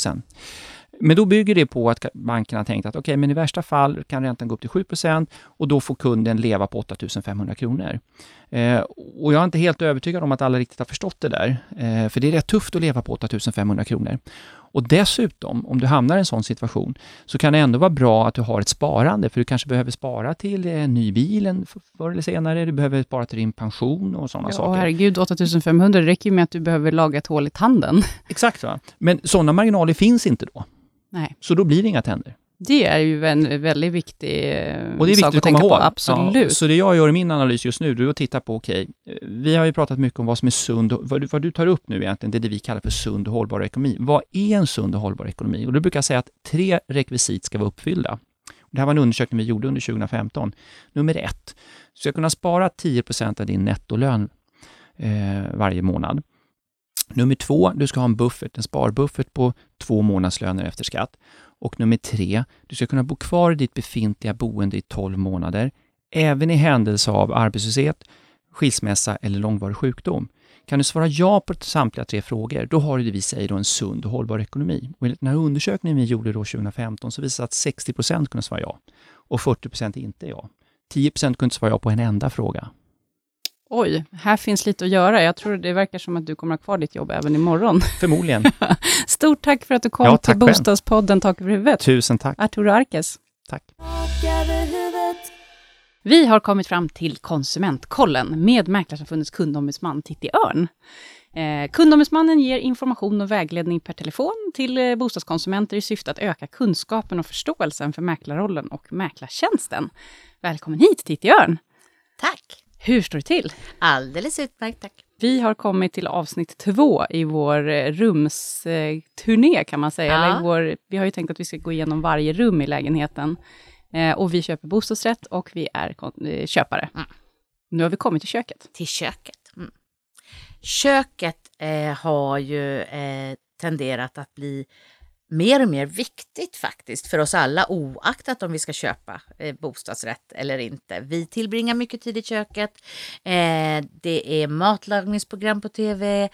Men då bygger det på att bankerna har tänkt att okej, men i värsta fall kan räntan gå upp till 7% och då får kunden leva på 8 500 kronor. Eh, och jag är inte helt övertygad om att alla riktigt har förstått det där, eh, för det är rätt tufft att leva på 8 500 kronor. Och dessutom, om du hamnar i en sån situation, så kan det ändå vara bra att du har ett sparande, för du kanske behöver spara till en ny bil förr eller senare, du behöver spara till din pension och sådana Ja, saker. herregud, 8500, det räcker ju med att du behöver laga ett hål i tanden. Exakt, va? men sådana marginaler finns inte då. Nej. Så då blir det inga tänder. Det är ju en väldigt viktig eh, Och det är sak viktigt att att tänka ihåg. på. Absolut. Ja, så det jag gör i min analys just nu, att titta på, okej, eh, vi har ju pratat mycket om vad som är sund, vad du, vad du tar upp nu egentligen, det är det vi kallar för sund och hållbar ekonomi. Vad är en sund och hållbar ekonomi? Och då brukar jag säga att tre rekvisit ska vara uppfyllda. Det här var en undersökning vi gjorde under 2015. Nummer ett, du ska kunna spara 10% av din nettolön eh, varje månad. Nummer två, du ska ha en buffert, en sparbuffert på två månadslöner efter skatt. Och nummer tre, du ska kunna bo kvar i ditt befintliga boende i 12 månader, även i händelse av arbetslöshet, skilsmässa eller långvarig sjukdom. Kan du svara ja på samtliga tre frågor, då har du det vi säger då en sund och hållbar ekonomi. Och enligt den här undersökningen vi gjorde då 2015 så visade det att 60% kunde svara ja och 40% inte ja. 10% kunde inte svara ja på en enda fråga. Oj, här finns lite att göra. Jag tror det verkar som att du kommer ha kvar ditt jobb även imorgon. (laughs) Förmodligen. Stort tack för att du kom Ja, till själv. Bostadspodden Tak över huvudet. Tusen tack. Arturo Arkes. Tack. Vi har kommit fram till Konsumentkollen med Mäklarsamfundets kundombudsman Titti Örn. Eh, kundombudsmannen ger information och vägledning per telefon till eh, bostadskonsumenter i syfte att öka kunskapen och förståelsen för mäklarrollen och mäklartjänsten. Välkommen hit Titti Örn! Tack! Hur står det till? Alldeles utmärkt, tack. Vi har kommit till avsnitt två i vår eh, rumsturné kan man säga. Ja. Eller vår, vi har ju tänkt att vi ska gå igenom varje rum i lägenheten. Eh, och vi köper bostadsrätt och vi är eh, köpare. Mm. Nu har vi kommit till köket. Till köket. Mm. Köket eh, har ju eh, tenderat att bli mer och mer viktigt faktiskt för oss alla oaktat om vi ska köpa eh, bostadsrätt eller inte. Vi tillbringar mycket tid i köket. Eh, det är matlagningsprogram på tv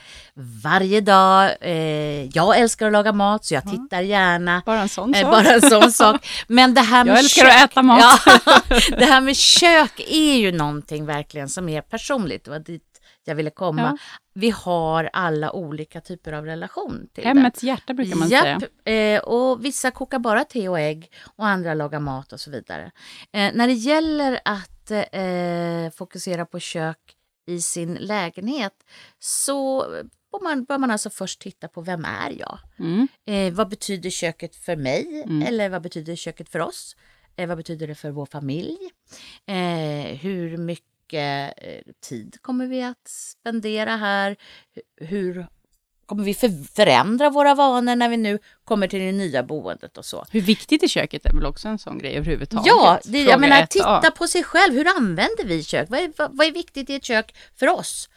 varje dag. Eh, jag älskar att laga mat så jag tittar gärna. Bara en sån Eh, sak. Bara en sån sak. Men det här (laughs) med Jag älskar kök, att äta mat. Ja, (laughs) det här med kök är ju någonting verkligen som är personligt. Det var dit jag ville komma. Ja. Vi har alla olika typer av relation till Hemmets hjärta brukar man säga. Japp, eh, och vissa kokar bara te och ägg och andra lagar mat och så vidare. Eh, när det gäller att eh, fokusera på kök i sin lägenhet så bör man, bör man alltså först titta på vem är jag? Mm. Eh, vad betyder köket för mig? Mm. Eller vad betyder köket för oss? Eh, vad betyder det för vår familj? Eh, hur mycket eh, tid kommer vi att spendera här? Hu- Hur kommer vi för, förändra våra vanor när vi nu kommer till det nya boendet och så? Hur viktigt är köket är väl också en sån grej överhuvudtaget. Ja, det, jag menar 1A. titta på sig själv. Hur använder vi kök? Vad är, vad, vad är viktigt i ett kök för oss?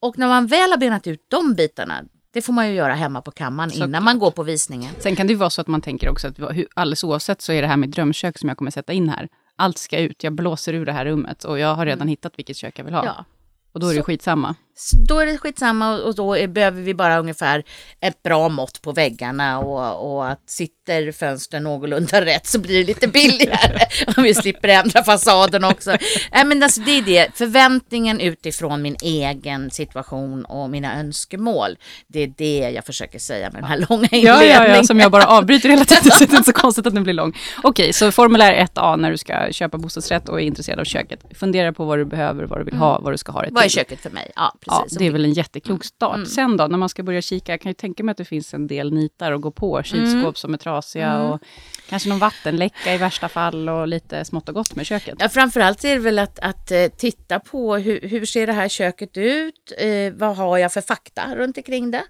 Och när man väl har benat ut de bitarna, det får man ju göra hemma på kammaren Så- innan man går på visningen. Sen kan det ju vara så att man tänker också att alldeles oavsett så är det här med drömkök som jag kommer sätta in här. Allt ska ut, jag blåser ur det här rummet och jag har redan hittat vilket kök jag vill ha. Mm. Ja. Och då är det Så- skitsamma. Så då är det skitsamma och och då är, behöver vi bara ungefär ett bra mått på väggarna och, och att sitter fönstren någorlunda (laughs) rätt så blir det lite billigare (laughs) om vi slipper ändra fasaden också. Nej, men alltså, det är det, förväntningen utifrån min egen situation och mina önskemål. Det är det jag försöker säga med den här långa Ja, inledningen. ja, ja, som jag bara avbryter hela tiden så det är inte så (laughs) konstigt att den blir lång. Okej, så formulär 1A när du ska köpa bostadsrätt och är intresserad av köket. Fundera på vad du behöver, vad du vill ha, vad du ska ha det till. Vad är köket för mig? Ja, Ja, precis. det är väl en jätteklok start. Mm. Sen då, när man ska börja kika, jag kan ju tänka mig att det finns en del nitar att gå på. Kylskåp Mm. som är trasiga och kanske någon vattenläcka i värsta fall och lite smått och gott med köket. Ja, framförallt är det väl att, att eh, titta på hur, hur ser det här köket ut? Eh, vad har jag för fakta runt omkring det?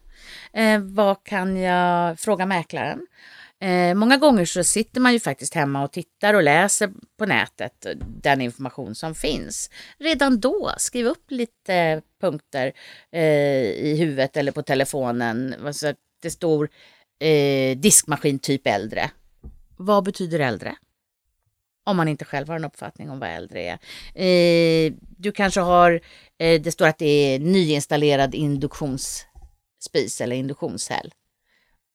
Eh, vad kan jag fråga mäklaren? Eh, många gånger så sitter man ju faktiskt hemma och tittar och läser på nätet den information som finns. Redan då, skriv upp lite punkter eh, i huvudet eller på telefonen. Alltså, det står eh, diskmaskin typ äldre. Vad betyder äldre? Om man inte själv har en uppfattning om vad äldre är. Eh, du kanske har, eh, det står att det är nyinstallerad induktionsspis eller induktionshäll.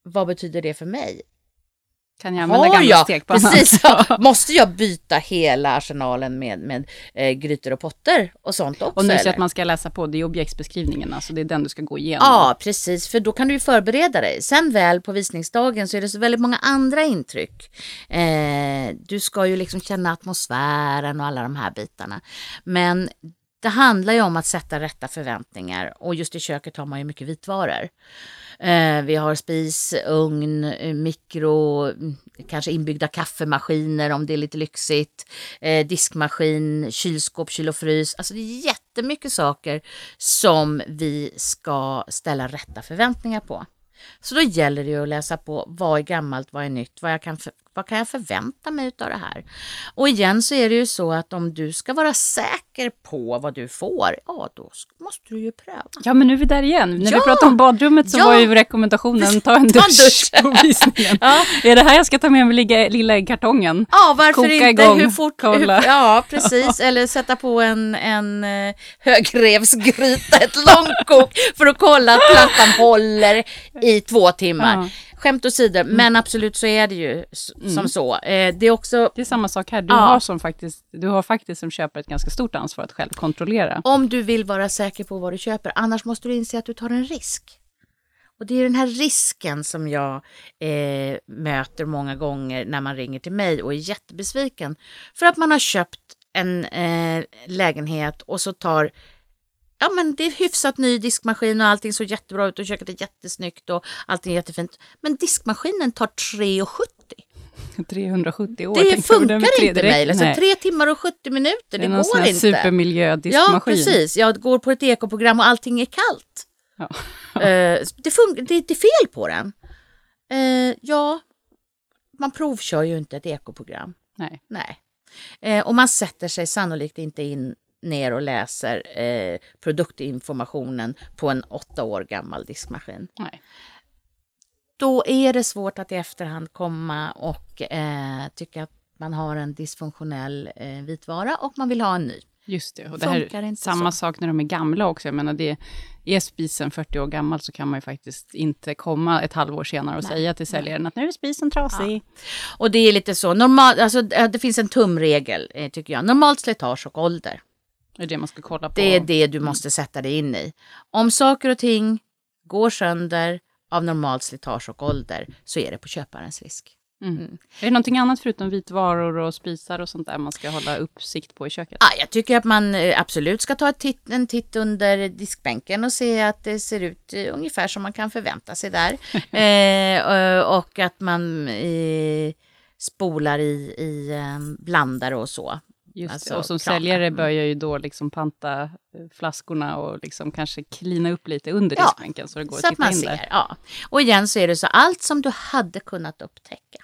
Vad betyder det för mig? Kan jag använda Har gamla jag, precis, ja. (laughs) måste jag byta hela arsenalen med, med eh, grytor och potter och sånt också? Och nu så att man ska läsa på, det är objektsbeskrivningen, alltså det är den du ska gå igenom. Ja, precis, för då kan du ju förbereda dig. Sen väl på visningsdagen så är det så väldigt många andra intryck. Eh, du ska ju liksom känna atmosfären och alla de här bitarna. Men det handlar ju om att sätta rätta förväntningar och just i köket har man ju mycket vitvaror. Eh, vi har spis, ugn, eh, mikro, mm, kanske inbyggda kaffemaskiner om det är lite lyxigt, eh, diskmaskin, kylskåp, kyl och frys. Alltså det är jättemycket saker som vi ska ställa rätta förväntningar på. Så då gäller det ju att läsa på vad är gammalt, vad är nytt, vad, jag kan, vad kan jag förvänta mig av det här? Och igen så är det ju så att om du ska vara säker på vad du får, ja då måste du ju pröva. Ja, men nu är vi där igen. När Ja! vi pratade om badrummet så Ja! var ju rekommendationen ta en Ta en dusch, dusch. på (laughs) visningen. Ja. Är det här jag ska ta med mig lilla, lilla äggkartongen? Ja, varför Koka inte? igång, hur fort? kolla. Hur, ja, precis. (laughs) Eller sätta på en, en eh, högrevsgryta, ett långkok, för att kolla att plattan håller i två timmar. Skämt åsido, men absolut så är det ju s- som så. Eh, det är också Det är samma sak här. Du, Ja. har som faktiskt, du har faktiskt som köpare ett ganska stort ansvar att själv kontrollera. om du vill vara säker på vad du köper, annars måste du inse att du tar en risk. Och det är den här risken som jag eh, möter många gånger när man ringer till mig och är jättebesviken. För att man har köpt en eh, lägenhet och så tar Ja men det är hyfsat ny diskmaskin och allting såg jättebra ut och köket är jättesnyggt och allting är jättefint. Men diskmaskinen tar 3,70. 370 (laughs) år. Det funkar tre inte mig. Alltså, tre timmar och 70 minuter, det det, är någon sån går här inte. supermiljödiskmaskin. Ja, precis. Jag går på ett ekoprogram och allting är kallt. Ja. Eh, det, fun- det, det är fel på den. Eh, ja, man provkör ju inte ett ekoprogram. Nej. Nej. Eh, och man sätter sig sannolikt inte in ner och läser eh, produktinformationen på en åtta år gammal diskmaskin. Nej. Då är det svårt att i efterhand komma och eh, tycka att man har en dysfunktionell eh, vitvara och man vill ha en ny. Just det. Och det här är samma så. sak när de är gamla också. Jag menar, det, är spisen 40 år gammal så kan man ju faktiskt inte komma ett halvår senare och Nej. säga till säljaren att nu är spisen trasig. Och det är lite så, normal, alltså, det finns en tumregel eh, tycker jag. Normalt slitage och ålder. Det är det man ska kolla på. Det är det du måste sätta dig in i. Om saker och ting går sönder av normalt slitage och ålder så är det på köparens risk. Mm. Är det någonting annat förutom vitvaror och spisar och sånt där man ska hålla uppsikt på i köket? Ja, jag tycker att man eh, absolut ska ta titt, en titt under diskbänken och se att det ser ut eh, ungefär som man kan förvänta sig där. (laughs) eh, och- och att man eh, spolar i, i eh, blandare och så. Just Alltså. Och som kranar. säljare bör jag ju då liksom panta eh, flaskorna och liksom kanske klina upp lite under Ja, diskbänken så det går Så att att titta man in ser. där. Ja. Och igen så är det så allt som du hade kunnat upptäcka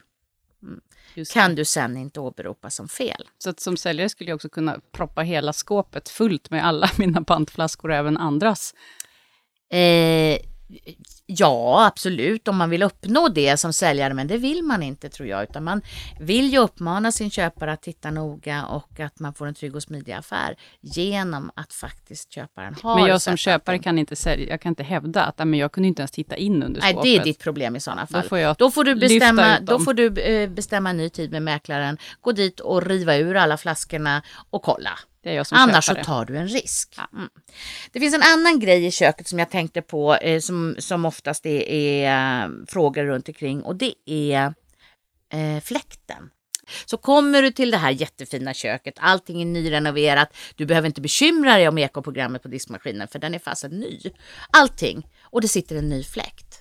Just kan du sen inte åberopa som fel. Så att som säljare skulle jag också kunna proppa hela skåpet fullt med alla (laughs) mina pantflaskor och även andras. Eh, ja, absolut, om man vill uppnå det som säljare, men det vill man inte tror jag, utan man vill ju uppmana sin köpare att titta noga och att man får en trygg och smidig affär genom att faktiskt köparen har Men jag som köpare kan inte, sälja, jag kan inte hävda att "Nej, men jag kunde inte ens titta in under Nej, skåpet. det är ditt problem i sådana fall. Då får Då får du bestämma, då får du, eh, bestämma en ny tid med mäklaren, gå dit och riva ur alla flaskorna och kolla. Annars köpare. så tar du en risk. Mm. Det finns en annan grej i köket som jag tänkte på eh, som, som oftast är, är eh, frågor runt omkring och det är eh, fläkten. Så kommer du till det här jättefina köket, allting är nyrenoverat, du behöver inte bekymra dig om ekoprogrammet på diskmaskinen för den är fastän ny. Allting, och det sitter en ny fläkt.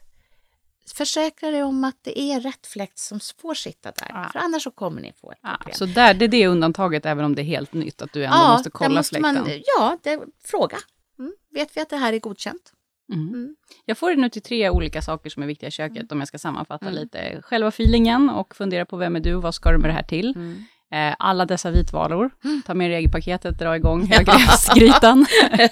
Försäkra dig om att det är rätt fläkt som får sitta där, Ja. för annars så kommer ni få ett Ja, problem. så där, det är det undantaget, även om det är helt nytt, att du ändå måste där kolla måste fläkten. Man, ja, det, fråga. Mm. Vet vi att det här är godkänt? Mm. Mm. Jag får det nu till tre olika saker som är viktiga i köket, om jag ska sammanfatta lite. Själva feelingen och fundera på vem är du, vad ska du med det här till? Mm. Eh, alla dessa vitvaror, ta med regelpaketet, dra igång (laughs) högrävsgrytan.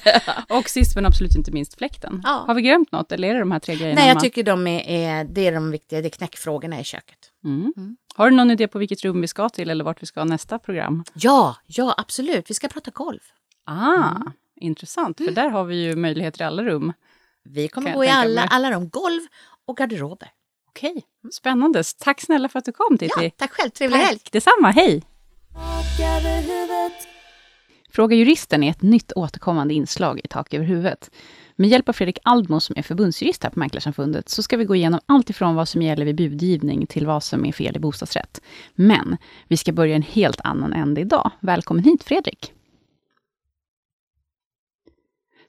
(laughs) och sist men absolut inte minst fläkten. Ja. Har vi glömt något eller är det de här tre grejerna? Nej, jag tycker de är, är, det är de viktiga, det är knäckfrågorna i köket. Mm. Mm. Har du någon idé på vilket rum vi ska till eller vart vi ska nästa program? Ja, ja absolut. Vi ska prata golv. Ah, Mm. intressant, för där har vi ju möjligheter i alla rum. Vi kommer gå i alla, alla de golv och garderober. Okej, spännande. Tack snälla för att du kom Titti. Ja, tack själv, trevlig helg. Detsamma, hej! Fråga juristen är ett nytt återkommande inslag i Tak över huvudet. Med hjälp av Fredrik Aldmo som är förbundsjurist här på Mäklarsamfundet så ska vi gå igenom allt ifrån vad som gäller vid budgivning till vad som är fel i bostadsrätt. Men vi ska börja en helt annan ände idag. Välkommen hit Fredrik!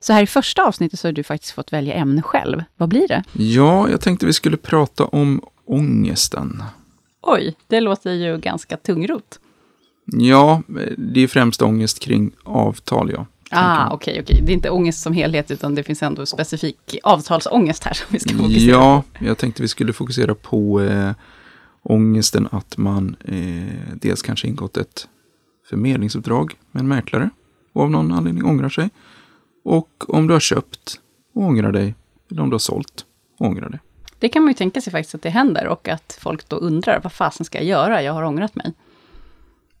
Så här i första avsnittet så har du faktiskt fått välja ämne själv. Vad blir det? Ja, jag tänkte vi skulle prata om ångesten. Oj, det låter ju ganska tungrot. Ja, det är främst ångest kring avtal, ja. Ah, okej, okej. Det är inte ångest som helhet, utan det finns ändå specifik avtalsångest här som vi ska fokusera Ja, jag tänkte vi skulle fokusera på eh, ångesten att man eh, dels kanske ingått ett förmedlingsuppdrag med en mäklare och av någon anledning ångrar sig. Och om du har köpt och ångrar dig, eller om du har sålt och ångrar dig. Det kan man ju tänka sig faktiskt att det händer och att folk då undrar, vad fasen ska jag göra? Jag har ångrat mig.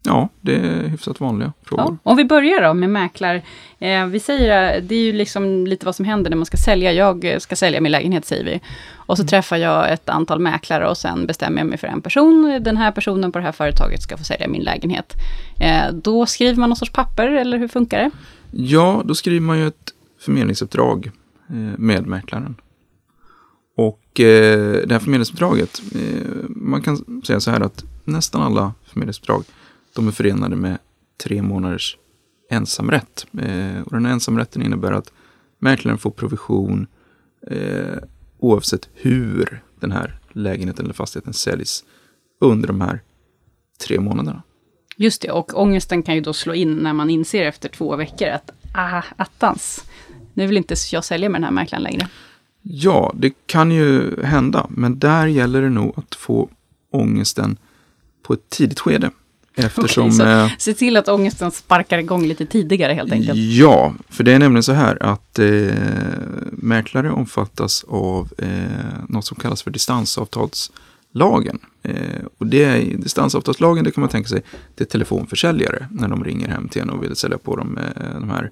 Ja, det är hyfsat vanliga frågor. Ja. Om vi börjar då med mäklar. Eh, vi säger, eh, det är ju liksom lite vad som händer när man ska sälja. Jag eh, ska sälja min lägenhet säger vi. Och så träffar jag ett antal mäklare och sen bestämmer jag mig för en person. Den här personen på det här företaget ska få sälja min lägenhet. Eh, då skriver man någon sorts papper, eller hur funkar det? Ja, då skriver man ju ett förmedlingsuppdrag eh, med mäklaren. Och eh, det här förmedlingsuppdraget, eh, man kan säga så här att nästan alla förmedlingsuppdrag, de är förenade med tre månaders ensamrätt. Eh, och den här ensamrätten innebär att mäklaren får provision eh, oavsett hur den här lägenheten eller fastigheten säljs under de här tre månaderna. Just det, och ångesten kan ju då slå in när man inser efter två veckor att, ah, attans, nu vill inte jag sälja med den här mäklaren längre. Ja, det kan ju hända, men där gäller det nog att få ångesten på ett tidigt skede. Eftersom, Okej, så eh, se till att ångesten sparkar igång lite tidigare helt enkelt. ja, för det är nämligen så här att eh, mäklare omfattas av eh, något som kallas för distansavtalslagen. Eh, och det är, distansavtalslagen, det kan man tänka sig, det är telefonförsäljare när de ringer hem till en och vill sälja på dem eh, de här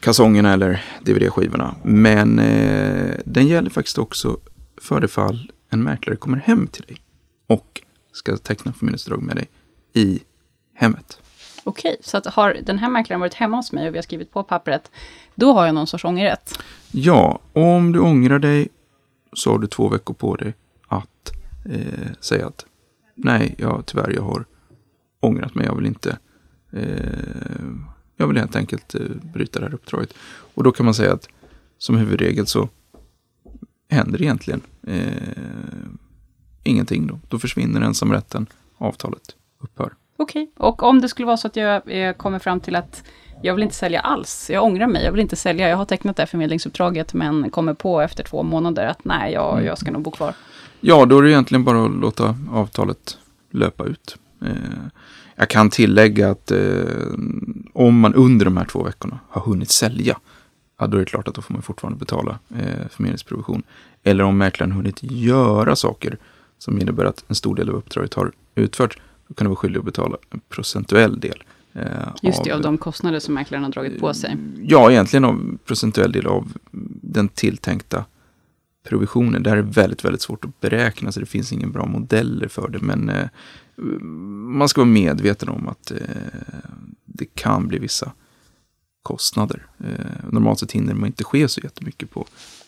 kalsongerna eller DVD-skivorna. Men eh, den gäller faktiskt också för det fall en mäklare kommer hem till dig och ska teckna förmedlingsdrag med dig i hemmet. Okej, så att har den här mäklaren varit hemma hos mig och vi har skrivit på pappret, då har jag någon sorts ångerrätt. Ja, om du ångrar dig så har du två veckor på dig att eh, säga att nej, jag, tyvärr, jag har ångrat mig. Jag vill inte, eh, jag vill helt enkelt eh, bryta det här uppdraget. Och då kan man säga att som huvudregel så händer egentligen eh, ingenting då. Då försvinner ensamrätten, avtalet upphör. Okej, och om det skulle vara så att jag eh, kommer fram till att jag vill inte sälja alls, jag ångrar mig, jag vill inte sälja, jag har tecknat det här förmedlingsuppdraget men kommer på efter två månader att nej, jag, Mm. jag ska nog bo kvar. Ja, då är det egentligen bara att låta avtalet löpa ut. Eh, jag kan tillägga att eh, om man under de här två veckorna har hunnit sälja, ja, då är det klart att då får man fortfarande betala eh, förmedlingsprovision. Eller om mäklaren hunnit göra saker som innebär att en stor del av uppdraget har utförts, då kan du vara skyldig att betala en procentuell del. eh, Just det, av de kostnader som mäklaren har dragit på sig. Ja, egentligen av procentuell del av den tilltänkta provisioner. Det här är väldigt, väldigt svårt att beräkna, så det finns ingen bra modeller för det. Men eh, man ska vara medveten om att eh, det kan bli vissa kostnader. Eh, normalt sett hinner man inte ske så jättemycket på,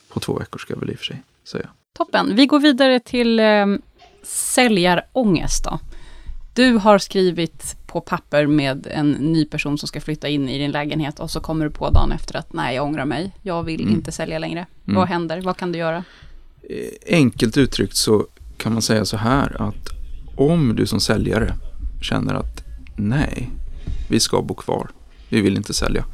på två veckor, ska jag väl i och för sig säga. Toppen. Vi går vidare till eh, säljarångest då. Du har skrivit på papper med en ny person som ska flytta in i din lägenhet och så kommer du på dagen efter att nej, jag ångrar mig. Jag vill Mm. inte sälja längre. Mm. Vad händer? Vad kan du göra? Eh, Enkelt uttryckt så kan man säga så här att om du som säljare känner att nej, vi ska bo kvar, vi vill inte sälja,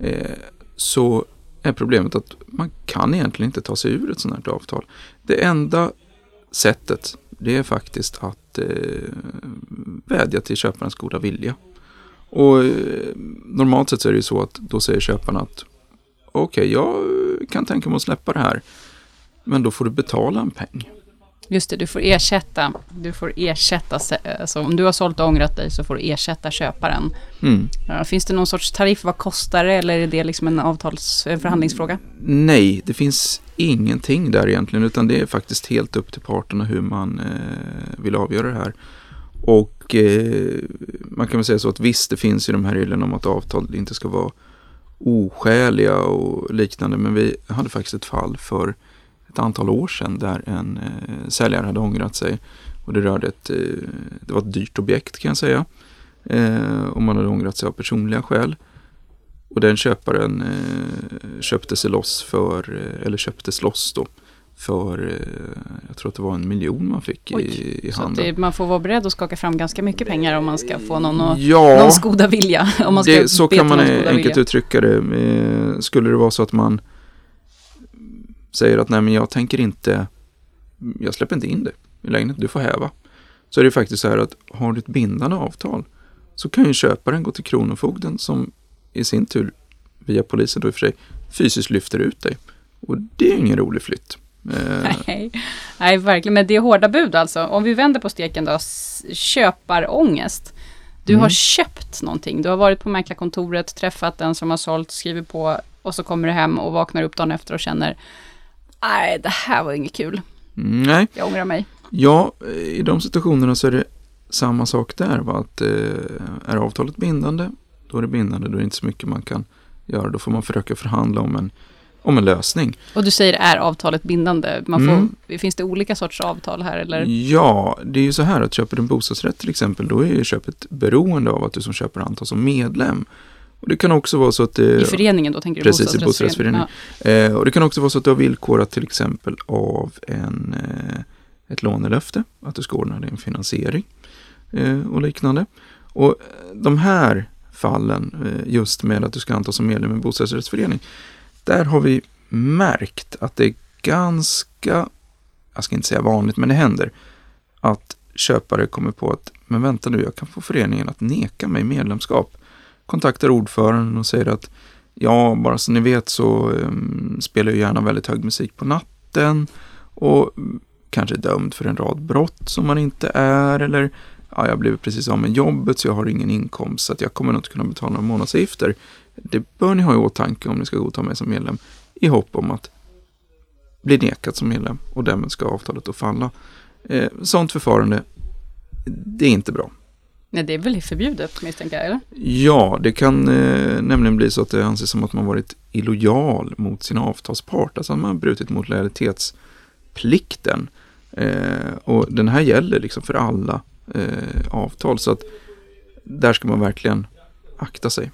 eh, så är problemet att man kan egentligen inte ta sig ur ett sådant här avtal. Det enda sättet, det är faktiskt att eh, vädja till köparens goda vilja. Och eh, normalt sett så är det ju så att då säger köparen att okej, jag kan tänka mig att släppa det här. Men då får du betala en peng. Just det, du får ersätta. Du får ersätta, sä- alltså om du har sålt och ångrat dig så får du ersätta köparen. Mm. Finns det någon sorts tariff? Vad kostar det? Eller är det liksom en avtals, en förhandlingsfråga? Nej, det finns ingenting där egentligen, utan det är faktiskt helt upp till parterna hur man eh, vill avgöra det här. Och eh, man kan väl säga så att visst, det finns ju de här reglerna om att avtal inte ska vara oskäliga och liknande, men vi hade faktiskt ett fall för ett antal år sedan där en eh, säljare hade ångrat sig och det rörde ett, eh, det var ett dyrt objekt kan jag säga. Eh, och man hade ångrat sig av personliga skäl. Och den köparen eh, köpte sig loss för, eh, eller köptes loss då, för, eh, jag tror att det var en miljon man fick Oj, i, i Så handen. det, man får vara beredd att skaka fram ganska mycket pengar om man ska få någon att, ja, någons goda vilja. Om man ska det, så kan man goda enkelt vilja. uttrycka det. Eh, Skulle det vara så att man säger att nej men jag tänker inte, jag släpper inte in det i lägenheten, du får häva. Så är det faktiskt så här att har du ett bindande avtal så kan ju köparen gå till Kronofogden som i sin tur via polisen då i och för sig fysiskt lyfter ut dig. Och det är ju ingen rolig flytt. Eh, (laughs) Nej, nej, verkligen. Men det är hårda bud alltså. Om vi vänder på steken då. Köparångest. Du Mm. har köpt någonting. Du har varit på mäklarkontoret, träffat den som har sålt, skrivit på och så kommer du hem och vaknar upp dagen efter och känner Nej, det här var inget kul. mm, nej, Jag ångrar mig. Ja, i de situationerna så är det samma sak där. Va? Att, eh, är avtalet bindande, då är det bindande. Då är det inte så mycket man kan göra. Då får man försöka förhandla om en, om en lösning. Och du säger är avtalet bindande? Man får, Mm. Finns det olika sorts avtal här eller? Ja, det är ju så här att köper du en bostadsrätt till exempel, då är ju köpet beroende av att du som köpare antas som medlem. Och det kan också vara så att det... I föreningen då tänker du? Precis, i bostadsrättsförening. Eh, och det kan också vara så att du har villkorat till exempel av en, eh, ett lånelöfte, att du ska ordna din finansiering eh, och liknande. Och eh, de här fallen, eh, just med att du ska antas som medlem i en bostadsrättsförening, där har vi märkt att det är ganska, jag ska inte säga vanligt, men det händer, att köpare kommer på att, men vänta nu, jag kan få föreningen att neka mig medlemskap. Kontaktar ordföranden och säger att Ja, bara så ni vet så um, spelar jag gärna väldigt hög musik på natten och mm, kanske är dömd för en rad brott som man inte är eller ja, jag blev precis av med jobbet så jag har ingen inkomst så att jag kommer nog inte kunna betala några månadsavgifter. Det bör ni ha i åtanke om ni ska godta mig som medlem i hopp om att bli nekad som medlem och därmed ska avtalet då falla. Eh, sånt förfarande, det är inte bra. Nej, det är väl förbjudet misstänker jag, eller? Ja, det kan eh, nämligen bli så att det anses som att man varit illojal mot sin avtalspart. Alltså att man brutit mot lojalitetsplikten. Eh, och den här gäller liksom för alla eh, avtal. Så att där ska man verkligen akta sig.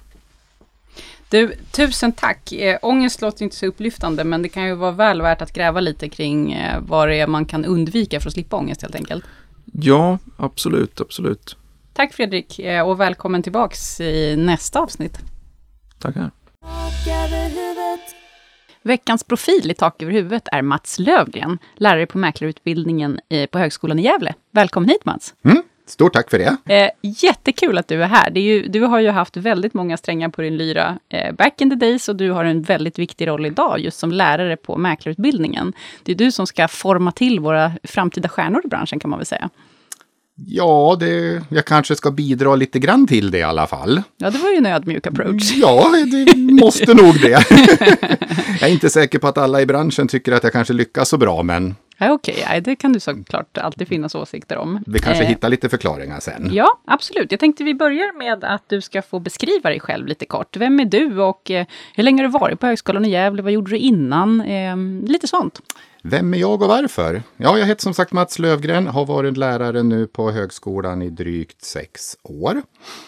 Du, tusen tack. Eh, ångest låter inte så upplyftande, men det kan ju vara väl värt att gräva lite kring eh, vad det är man kan undvika för att slippa ångest helt enkelt. Ja, absolut, absolut. Tack Fredrik eh, och välkommen tillbaks i nästa avsnitt. Tackar. Veckans profil i Tak över huvudet är Mats Lövgren, lärare på mäklarutbildningen eh, på Högskolan i Gävle. Välkommen hit Mats! Mm, stort tack för det. Eh, jättekul att du är här. Är ju, du har ju haft väldigt många strängar på din lyra eh, back in the days och du har en väldigt viktig roll idag just som lärare på mäklarutbildningen. Det är du som ska forma till våra framtida stjärnor i branschen kan man väl säga. Ja, det, jag kanske ska bidra lite grann till det i alla fall. Ja, det var ju en ödmjuk approach. Ja, det (laughs) måste nog det. jag är inte säker på att alla i branschen tycker att jag kanske lyckas så bra, men Ja, Okej, okay, det kan du såklart alltid finnas åsikter om. vi kanske Eh, hittar lite förklaringar sen. Ja, absolut. Jag tänkte vi börjar med att du ska få beskriva dig själv lite kort. Vem är du och eh, hur länge har du varit på Högskolan i Gävle? Vad gjorde du innan? Eh, lite sånt. Vem är jag och varför? Ja, jag heter som sagt Mats Lövgren, har varit lärare nu på högskolan i drygt sex år.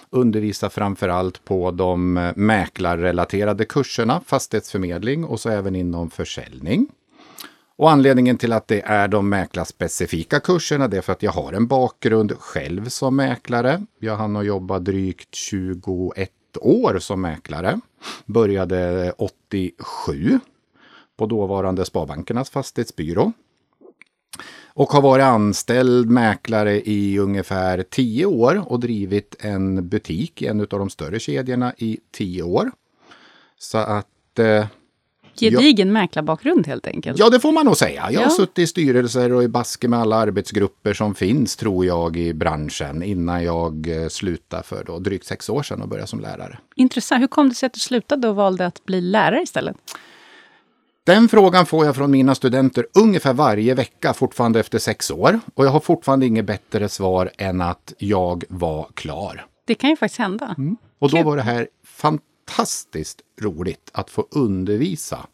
Undervisar framför allt på de eh, mäklarrelaterade kurserna, fastighetsförmedling och så även inom försäljning. Och anledningen till att det är de mäklarspecifika kurserna det är för att jag har en bakgrund själv som mäklare. Jag hann att jobba drygt 21 år som mäklare. Började 87 på dåvarande Sparbankernas fastighetsbyrå. Och har varit anställd mäklare i ungefär 10 år och drivit en butik i en av de större kedjorna i 10 år. Så att eh, Gedigen mäklarbakgrund helt enkelt. Ja, det får man nog säga. Jag har Ja. suttit i styrelser och i baske med alla arbetsgrupper som finns, tror jag, i branschen innan jag eh, slutade för då drygt sex år sedan och började som lärare. Intressant. Hur kom det sig att du slutade och valde att bli lärare istället? Den frågan får jag från mina studenter ungefär varje vecka, fortfarande efter sex år. Och jag har fortfarande inget bättre svar än att jag var klar. Det kan ju faktiskt hända. Och då Kul. var det här fantastiskt roligt att få undervisa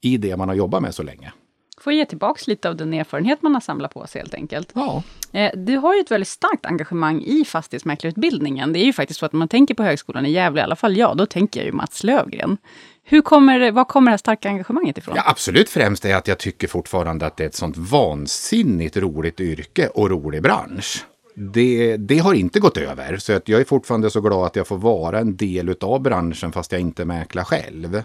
i det man har jobbat med så länge. Får ge tillbaks lite av den erfarenhet man har samlat på sig helt enkelt. Ja, Eh, Du har ju ett väldigt starkt engagemang i fastighetsmäklarutbildningen. Det är ju faktiskt så att när man tänker på Högskolan i Gävle, i alla fall jag, då tänker jag ju Mats Lövgren. Hur kommer, var kommer det här starka engagemanget ifrån? Ja, absolut främst är att jag tycker fortfarande att det är ett sånt vansinnigt roligt yrke och rolig bransch. Det, det har inte gått över, så att jag är fortfarande så glad att jag får vara en del av branschen fast jag inte mäklar själv.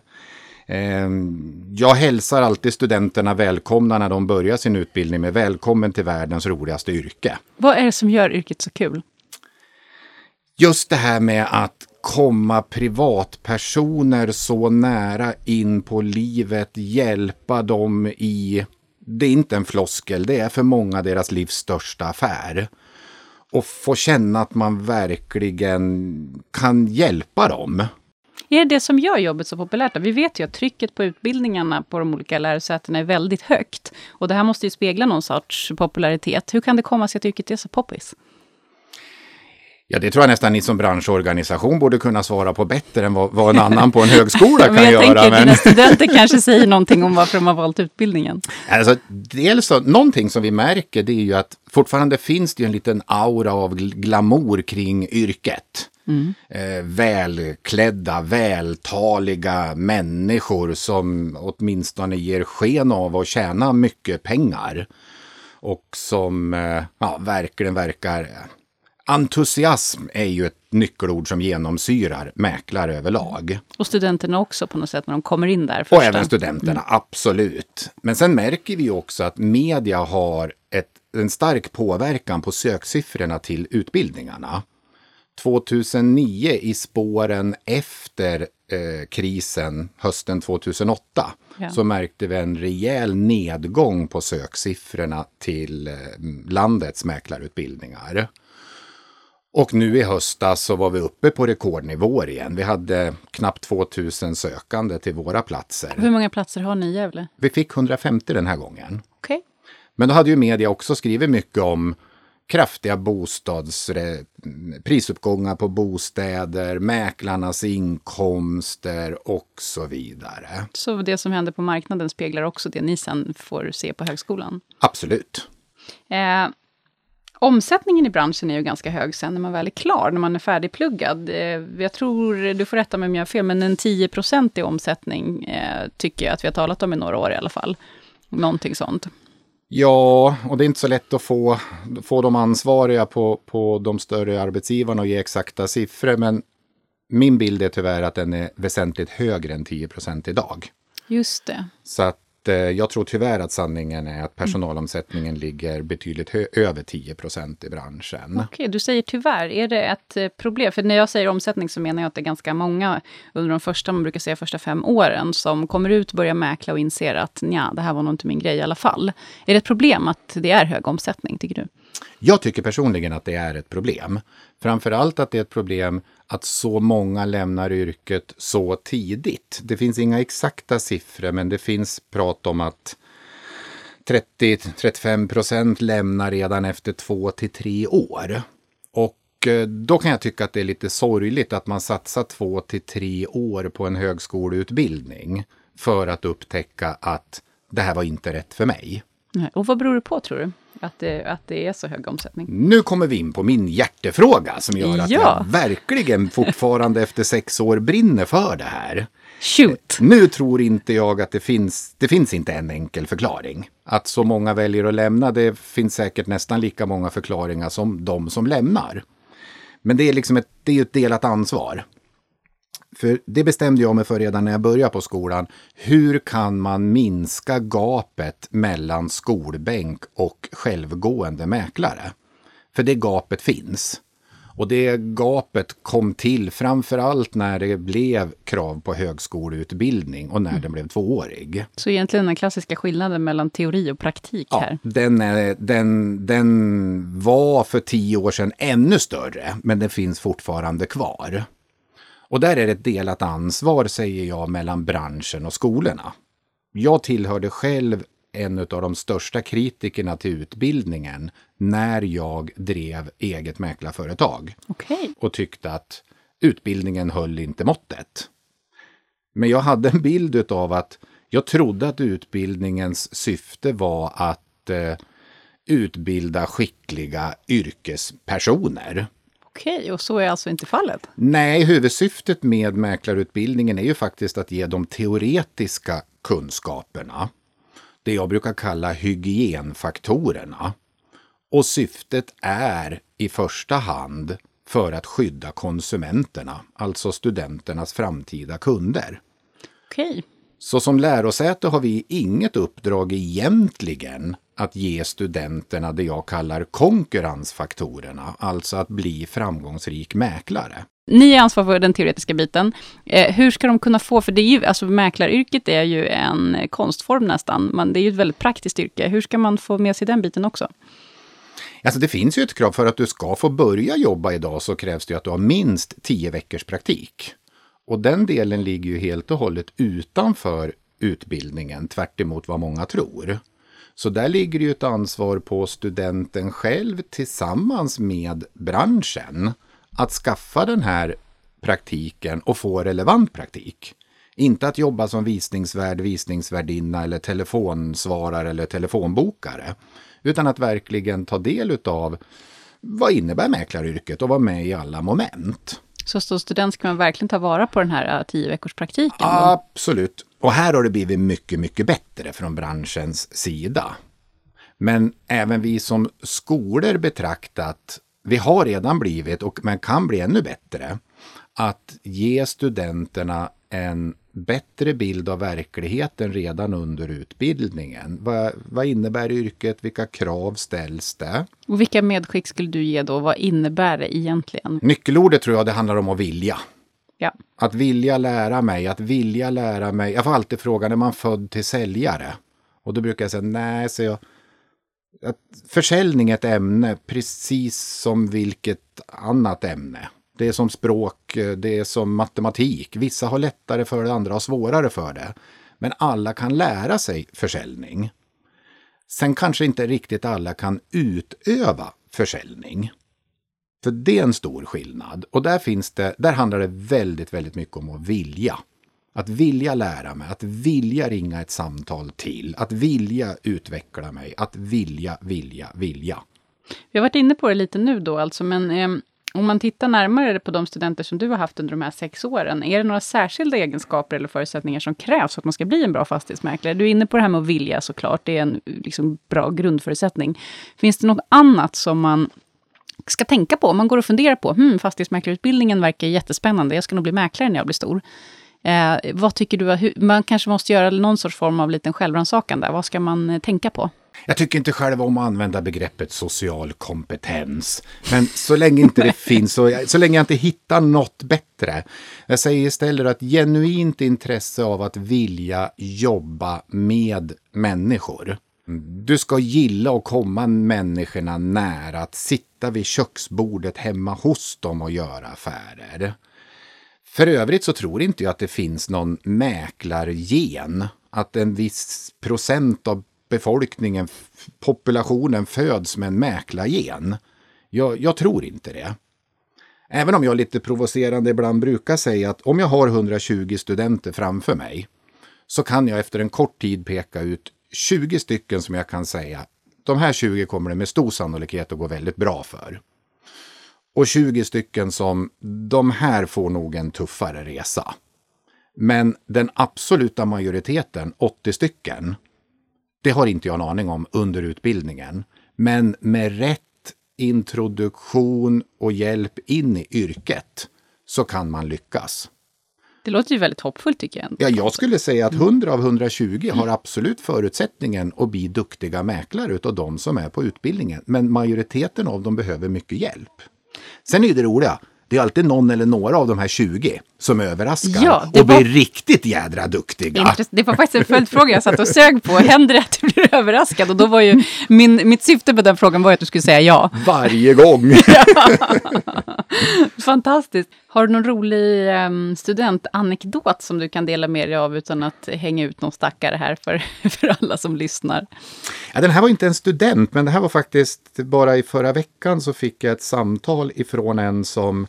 Ehm, Jag hälsar alltid studenterna välkomna när de börjar sin utbildning med välkommen till världens roligaste yrke. Vad är det som gör yrket så kul? just det här med att komma privatpersoner så nära in på livet, hjälpa dem i... Det är inte en floskel, det är för många deras livs största affär. Och få känna att man verkligen kan hjälpa dem. Är det det som gör jobbet så populärt? Vi vet ju att trycket på utbildningarna på de olika lärosätena är väldigt högt. Och det här måste ju spegla någon sorts popularitet. Hur kan det komma sig att yrket är så poppis? Ja, det tror jag nästan ni som branschorganisation borde kunna svara på bättre än vad, vad en annan på en (laughs) högskola kan Men jag göra. tänker att dina studenter kanske säger någonting om varför de har valt utbildningen. Alltså, dels så, någonting som vi märker det är ju att fortfarande finns det ju en liten aura av gl- glamour kring yrket. Eh, välklädda, vältaliga människor som åtminstone ger sken av att tjäna mycket pengar. Och som eh, ja, verkligen verkar... Entusiasm är ju ett nyckelord som genomsyrar mäklare överlag. Och studenterna också på något sätt när de kommer in där. Och första. även studenterna, absolut. Men sen märker vi också att media har ett, en stark påverkan på söksiffrorna till utbildningarna. 2009 i spåren efter eh, krisen hösten 2008 Ja. så märkte vi en rejäl nedgång på söksiffrorna till eh, landets mäklarutbildningar. Och nu i höstas så var vi uppe på rekordnivåer igen. Vi hade knappt 2000 sökande till våra platser. Hur många platser har ni i Gävle? Vi fick 150 den här gången. Okej. Men då hade ju media också skrivit mycket om kraftiga bostads, prisuppgångar på bostäder, mäklarnas inkomster och så vidare. Så det som händer på marknaden speglar också det ni sen får se på högskolan? Absolut. Eh, omsättningen i branschen är ju ganska hög sen när man väl är klar, när man är färdigpluggad. Eh, jag tror, du får rätta mig om jag har fel, men en 10% i omsättning eh, tycker jag att vi har talat om i några år i alla fall. Någonting sånt. Ja, och det är inte så lätt att få, få de ansvariga på, på de större arbetsgivarna att ge exakta siffror. Men min bild är tyvärr att den är väsentligt högre än 10% idag. Just det. Så att eh, jag tror tyvärr att sanningen är att personalomsättningen ligger betydligt över 10% i branschen. Okej, du säger tyvärr. Är det ett eh, problem? För när jag säger omsättning så menar jag att det är ganska många under de första, man brukar säga första fem åren, som kommer ut, börjar mäkla och inser att nja, det här var nog inte min grej i alla fall. Är det ett problem att det är hög omsättning, tycker du? Jag tycker personligen att det är ett problem. Framförallt att det är ett problem att så många lämnar yrket så tidigt. Det finns inga exakta siffror, men det finns prat om att 30-35 procent lämnar redan efter två till tre år. Och eh, då kan jag tycka att det är lite sorgligt att man satsar två till tre år på en högskoleutbildning för att upptäcka att det här var inte rätt för mig. Och vad beror det på, tror du? Att det, att det är så hög omsättning? Nu kommer vi in på min hjärtefråga som gör att Ja. jag verkligen fortfarande efter sex år brinner för det här. Shoot! Nu tror inte jag att det finns, det finns inte en enkel förklaring. Att så många väljer att lämna, det finns säkert nästan lika många förklaringar som de som lämnar. Men det är liksom ett, det är ett delat ansvar. För det bestämde jag mig för redan när jag började på skolan. Hur kan man minska gapet mellan skolbänk och självgående mäklare? För det gapet finns. Och det gapet kom till framför allt när det blev krav på högskoleutbildning och när den blev tvåårig. Så egentligen den klassiska skillnaden mellan teori och praktik Ja, här. den, är, den, den var för tio år sedan ännu större, men den finns fortfarande kvar. Och där är det ett delat ansvar, säger jag, mellan branschen och skolorna. Jag tillhörde själv en av de största kritikerna till utbildningen när jag drev eget mäklarföretag Okej. och tyckte att utbildningen höll inte måttet. Men jag hade en bild av att jag trodde att utbildningens syfte var att eh, utbilda skickliga yrkespersoner. Okej, och så är alltså inte fallet? Nej, huvudsyftet med mäklarutbildningen är ju faktiskt att ge de teoretiska kunskaperna. Det jag brukar kalla hygienfaktorerna. Och syftet är i första hand för att skydda konsumenterna, alltså studenternas framtida kunder. Okej. Så som lärosäte har vi inget uppdrag egentligen att ge studenterna det jag kallar konkurrensfaktorerna, alltså att bli framgångsrik mäklare. Ni är ansvar för den teoretiska biten. Eh, hur ska de kunna få, för det är ju, alltså mäklaryrket är ju en konstform nästan, men det är ju ett väldigt praktiskt yrke. Hur ska man få med sig den biten också? Alltså det finns ju ett krav för att du ska få börja jobba idag så krävs det ju att du har minst 10 veckors praktik. Och den delen ligger ju helt och hållet utanför utbildningen, tvärt emot vad många tror. Så där ligger det ju ett ansvar på studenten själv tillsammans med branschen att skaffa den här praktiken och få relevant praktik. Inte att jobba som visningsvärd, visningsvärdinna eller telefonsvarare eller telefonbokare. Utan att verkligen ta del av vad innebär mäklaryrket och vara med i alla moment. Så som student ska man verkligen ta vara på den här äh, tio veckors praktiken. då? Absolut. Och här har det blivit mycket, mycket bättre från branschens sida. Men även vi som skolor betraktat, vi har redan blivit, och men kan bli ännu bättre, att ge studenterna en bättre bild av verkligheten redan under utbildningen. Vad, vad innebär yrket? Vilka krav ställs det? Och vilka medskick skulle du ge då? Vad innebär det egentligen? Nyckelordet tror jag det handlar om att vilja. Ja. Att vilja lära mig, att vilja lära mig. Jag får alltid frågan, är man född till säljare? Och då brukar jag säga, nej, så jag, att försäljning är ett ämne precis som vilket annat ämne. Det är som språk, eh, det är som matematik. Vissa har lättare för det, andra har svårare för det. Men alla kan lära sig försäljning. Sen kanske inte riktigt alla kan utöva försäljning. För det är en stor skillnad. Och där, finns det, där handlar det väldigt, väldigt mycket om att vilja. Att vilja lära mig, att vilja ringa ett samtal till, att vilja utveckla mig, att vilja, vilja, vilja. Vi har varit inne på det lite nu då, alltså, men eh, om man tittar närmare på de studenter som du har haft under de här sex åren, är det några särskilda egenskaper eller förutsättningar som krävs för att man ska bli en bra fastighetsmäklare? Du är inne på det här med att vilja såklart, det är en liksom, bra grundförutsättning. Finns det något annat som man ska tänka på om man går och funderar på, hmm, fastighetsmäklarutbildningen verkar jättespännande, jag ska nog bli mäklare när jag blir stor. Eh, vad tycker du, hur, man kanske måste göra någon sorts form av liten självrannsakan där, vad ska man eh, tänka på? Jag tycker inte själv om att använda begreppet social kompetens. Men så länge inte det finns, så, så länge jag inte hittar något bättre. Jag säger istället att genuint intresse av att vilja jobba med människor. Du ska gilla att komma människorna nära, att sitta vid köksbordet hemma hos dem och göra affärer. För övrigt så tror inte jag att det finns någon mäklargen. Att en viss procent av befolkningen, populationen föds med en mäklargen. Jag, jag tror inte det. Även om jag lite provocerande ibland brukar säga att om jag har 120 studenter framför mig så kan jag efter en kort tid peka ut 20 stycken som jag kan säga de här 20 kommer det med stor sannolikhet att gå väldigt bra för. Och 20 stycken som de här får nog en tuffare resa. Men den absoluta majoriteten, 80 stycken, det har inte jag en aning om under utbildningen. Men med rätt introduktion och hjälp in i yrket så kan man lyckas. Det låter ju väldigt hoppfullt tycker jag. Ja, jag skulle säga att 100 av 120 har absolut förutsättningen att bli duktiga mäklare utav de som är på utbildningen. Men majoriteten av dem behöver mycket hjälp. Sen är det roliga, det är alltid någon eller några av de här 20 som överraskar Ja, och var- blir riktigt jädra duktiga. Intress- Det var faktiskt en (laughs) följdfråga jag satt och sög på. Händer det att du blir överraskad? Och då var ju min, mitt syfte med den frågan var att du skulle säga ja. Varje gång. (laughs) (laughs) Fantastiskt. Har du någon rolig um, studentanekdot som du kan dela med dig av utan att hänga ut någon stackare här för, för alla som lyssnar? Ja, den här var inte en student, men det här var faktiskt bara i förra veckan så fick jag ett samtal ifrån en som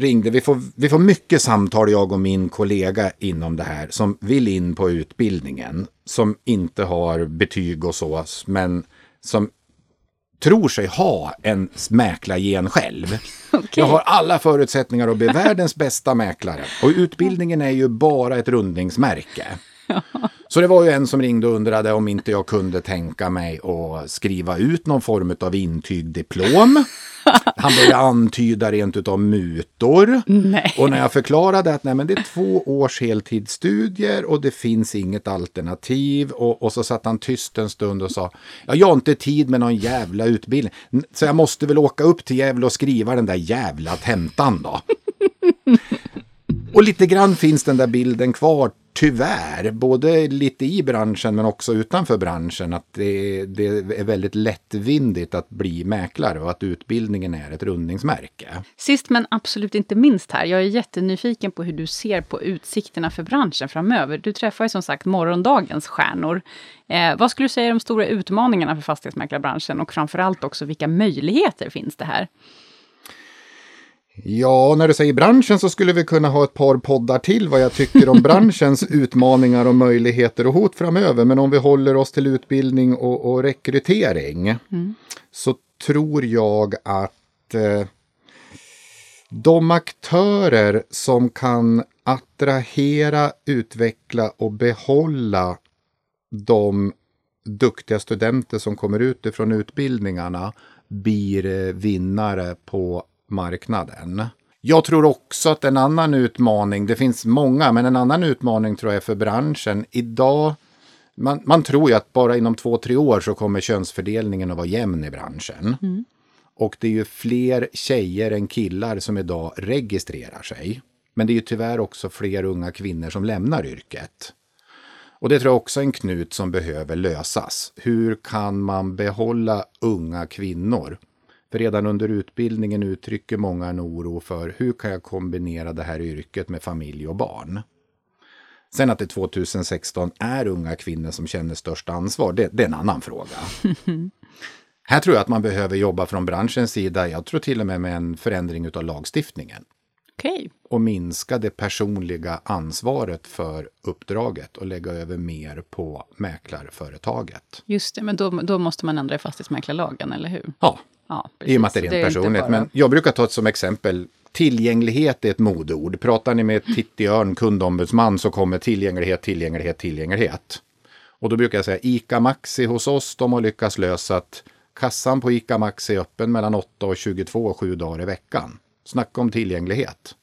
ringde. Vi får, vi får mycket samtal, jag och min kollega inom det här, som vill in på utbildningen, som inte har betyg och så, men som tror sig ha en mäklargen själv. (laughs) Jag har alla förutsättningar att bli världens bästa mäklare. Och utbildningen är ju bara ett rundningsmärke. Så det var ju en som ringde och undrade om inte jag kunde tänka mig att skriva ut någon form av intyg, diplom. Han började antyda rent utav mutor. Nej. Och när jag förklarade att nej, men det är två års heltidsstudier och det finns inget alternativ. Och, och så satt han tyst en stund och sa, ja, jag har inte tid med någon jävla utbildning. Så jag måste väl åka upp till Gävle och skriva den där jävla tentan då. Och lite grann finns den där bilden kvar, tyvärr. Både lite i branschen men också utanför branschen. Att det, det är väldigt lättvindigt att bli mäklare och att utbildningen är ett rundningsmärke. Sist men absolut inte minst här, jag är jättenyfiken på hur du ser på utsikterna för branschen framöver. Du träffar ju som sagt morgondagens stjärnor. Eh, vad skulle du säga är de stora utmaningarna för fastighetsmäklarbranschen och framförallt också vilka möjligheter finns det här? Ja, när du säger branschen så skulle vi kunna ha ett par poddar till vad jag tycker om (laughs) branschens utmaningar och möjligheter och hot framöver. Men om vi håller oss till utbildning och, och rekrytering så tror jag att eh, de aktörer som kan attrahera, utveckla och behålla de duktiga studenter som kommer utifrån utbildningarna blir eh, vinnare på marknaden. Jag tror också att en annan utmaning, det finns många, men en annan utmaning tror jag är för branschen. Idag, man, man tror ju att bara inom två, tre år så kommer könsfördelningen att vara jämn i branschen. Och det är ju fler tjejer än killar som idag registrerar sig. Men det är ju tyvärr också fler unga kvinnor som lämnar yrket. Och det tror jag också är en knut som behöver lösas. Hur kan man behålla unga kvinnor? För redan under utbildningen uttrycker många en oro för hur kan jag kombinera det här yrket med familj och barn? Sen att det 2016 är unga kvinnor som känner störst ansvar, det, det är en annan fråga. (laughs) Här tror jag att man behöver jobba från branschens sida. Jag tror till och med med en förändring av lagstiftningen. Okej. och minska det personliga ansvaret för uppdraget och lägga över mer på mäklarföretaget. Just det, men då, då måste man ändra i fastighetsmäklarlagen, eller hur? Ja, Ja, i och med att det är rent personligt. bara- Men jag brukar ta ett som exempel. Tillgänglighet är ett modeord. Pratar ni med Titti Örn, kundombudsman, så kommer tillgänglighet, tillgänglighet, tillgänglighet. Och då brukar jag säga ICA Maxi hos oss, de har lyckats lösa att kassan på ICA Maxi är öppen mellan 8 och 22 och 7 dagar i veckan. Snacka om tillgänglighet.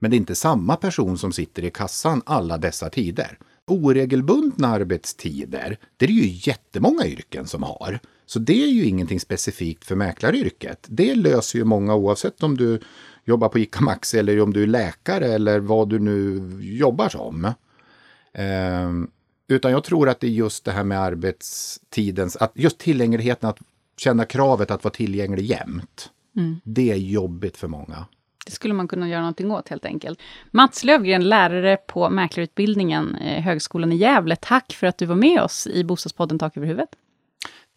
Men det är inte samma person som sitter i kassan alla dessa tider. Oregelbundna arbetstider, det är det ju jättemånga yrken som har. Så det är ju ingenting specifikt för mäklaryrket. Det löser ju många oavsett om du jobbar på ICA Maxi eller om du är läkare eller vad du nu jobbar som. Ehm, utan jag tror att det är just det här med arbetstidens, att just tillgängligheten, att känna kravet att vara tillgänglig jämt. Det är jobbigt för många. Det skulle man kunna göra någonting åt helt enkelt. Mats Lövgren, lärare på mäklarutbildningen, eh, Högskolan i Gävle. Tack för att du var med oss i Bostadspodden Tak över huvudet.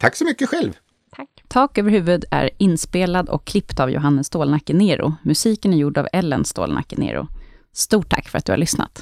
Tack så mycket själv! Tack. Tak över huvud är inspelad och klippt av Johannes Stålnacke Nero. Musiken är gjord av Ellen Stålnacke Nero. Stort tack för att du har lyssnat.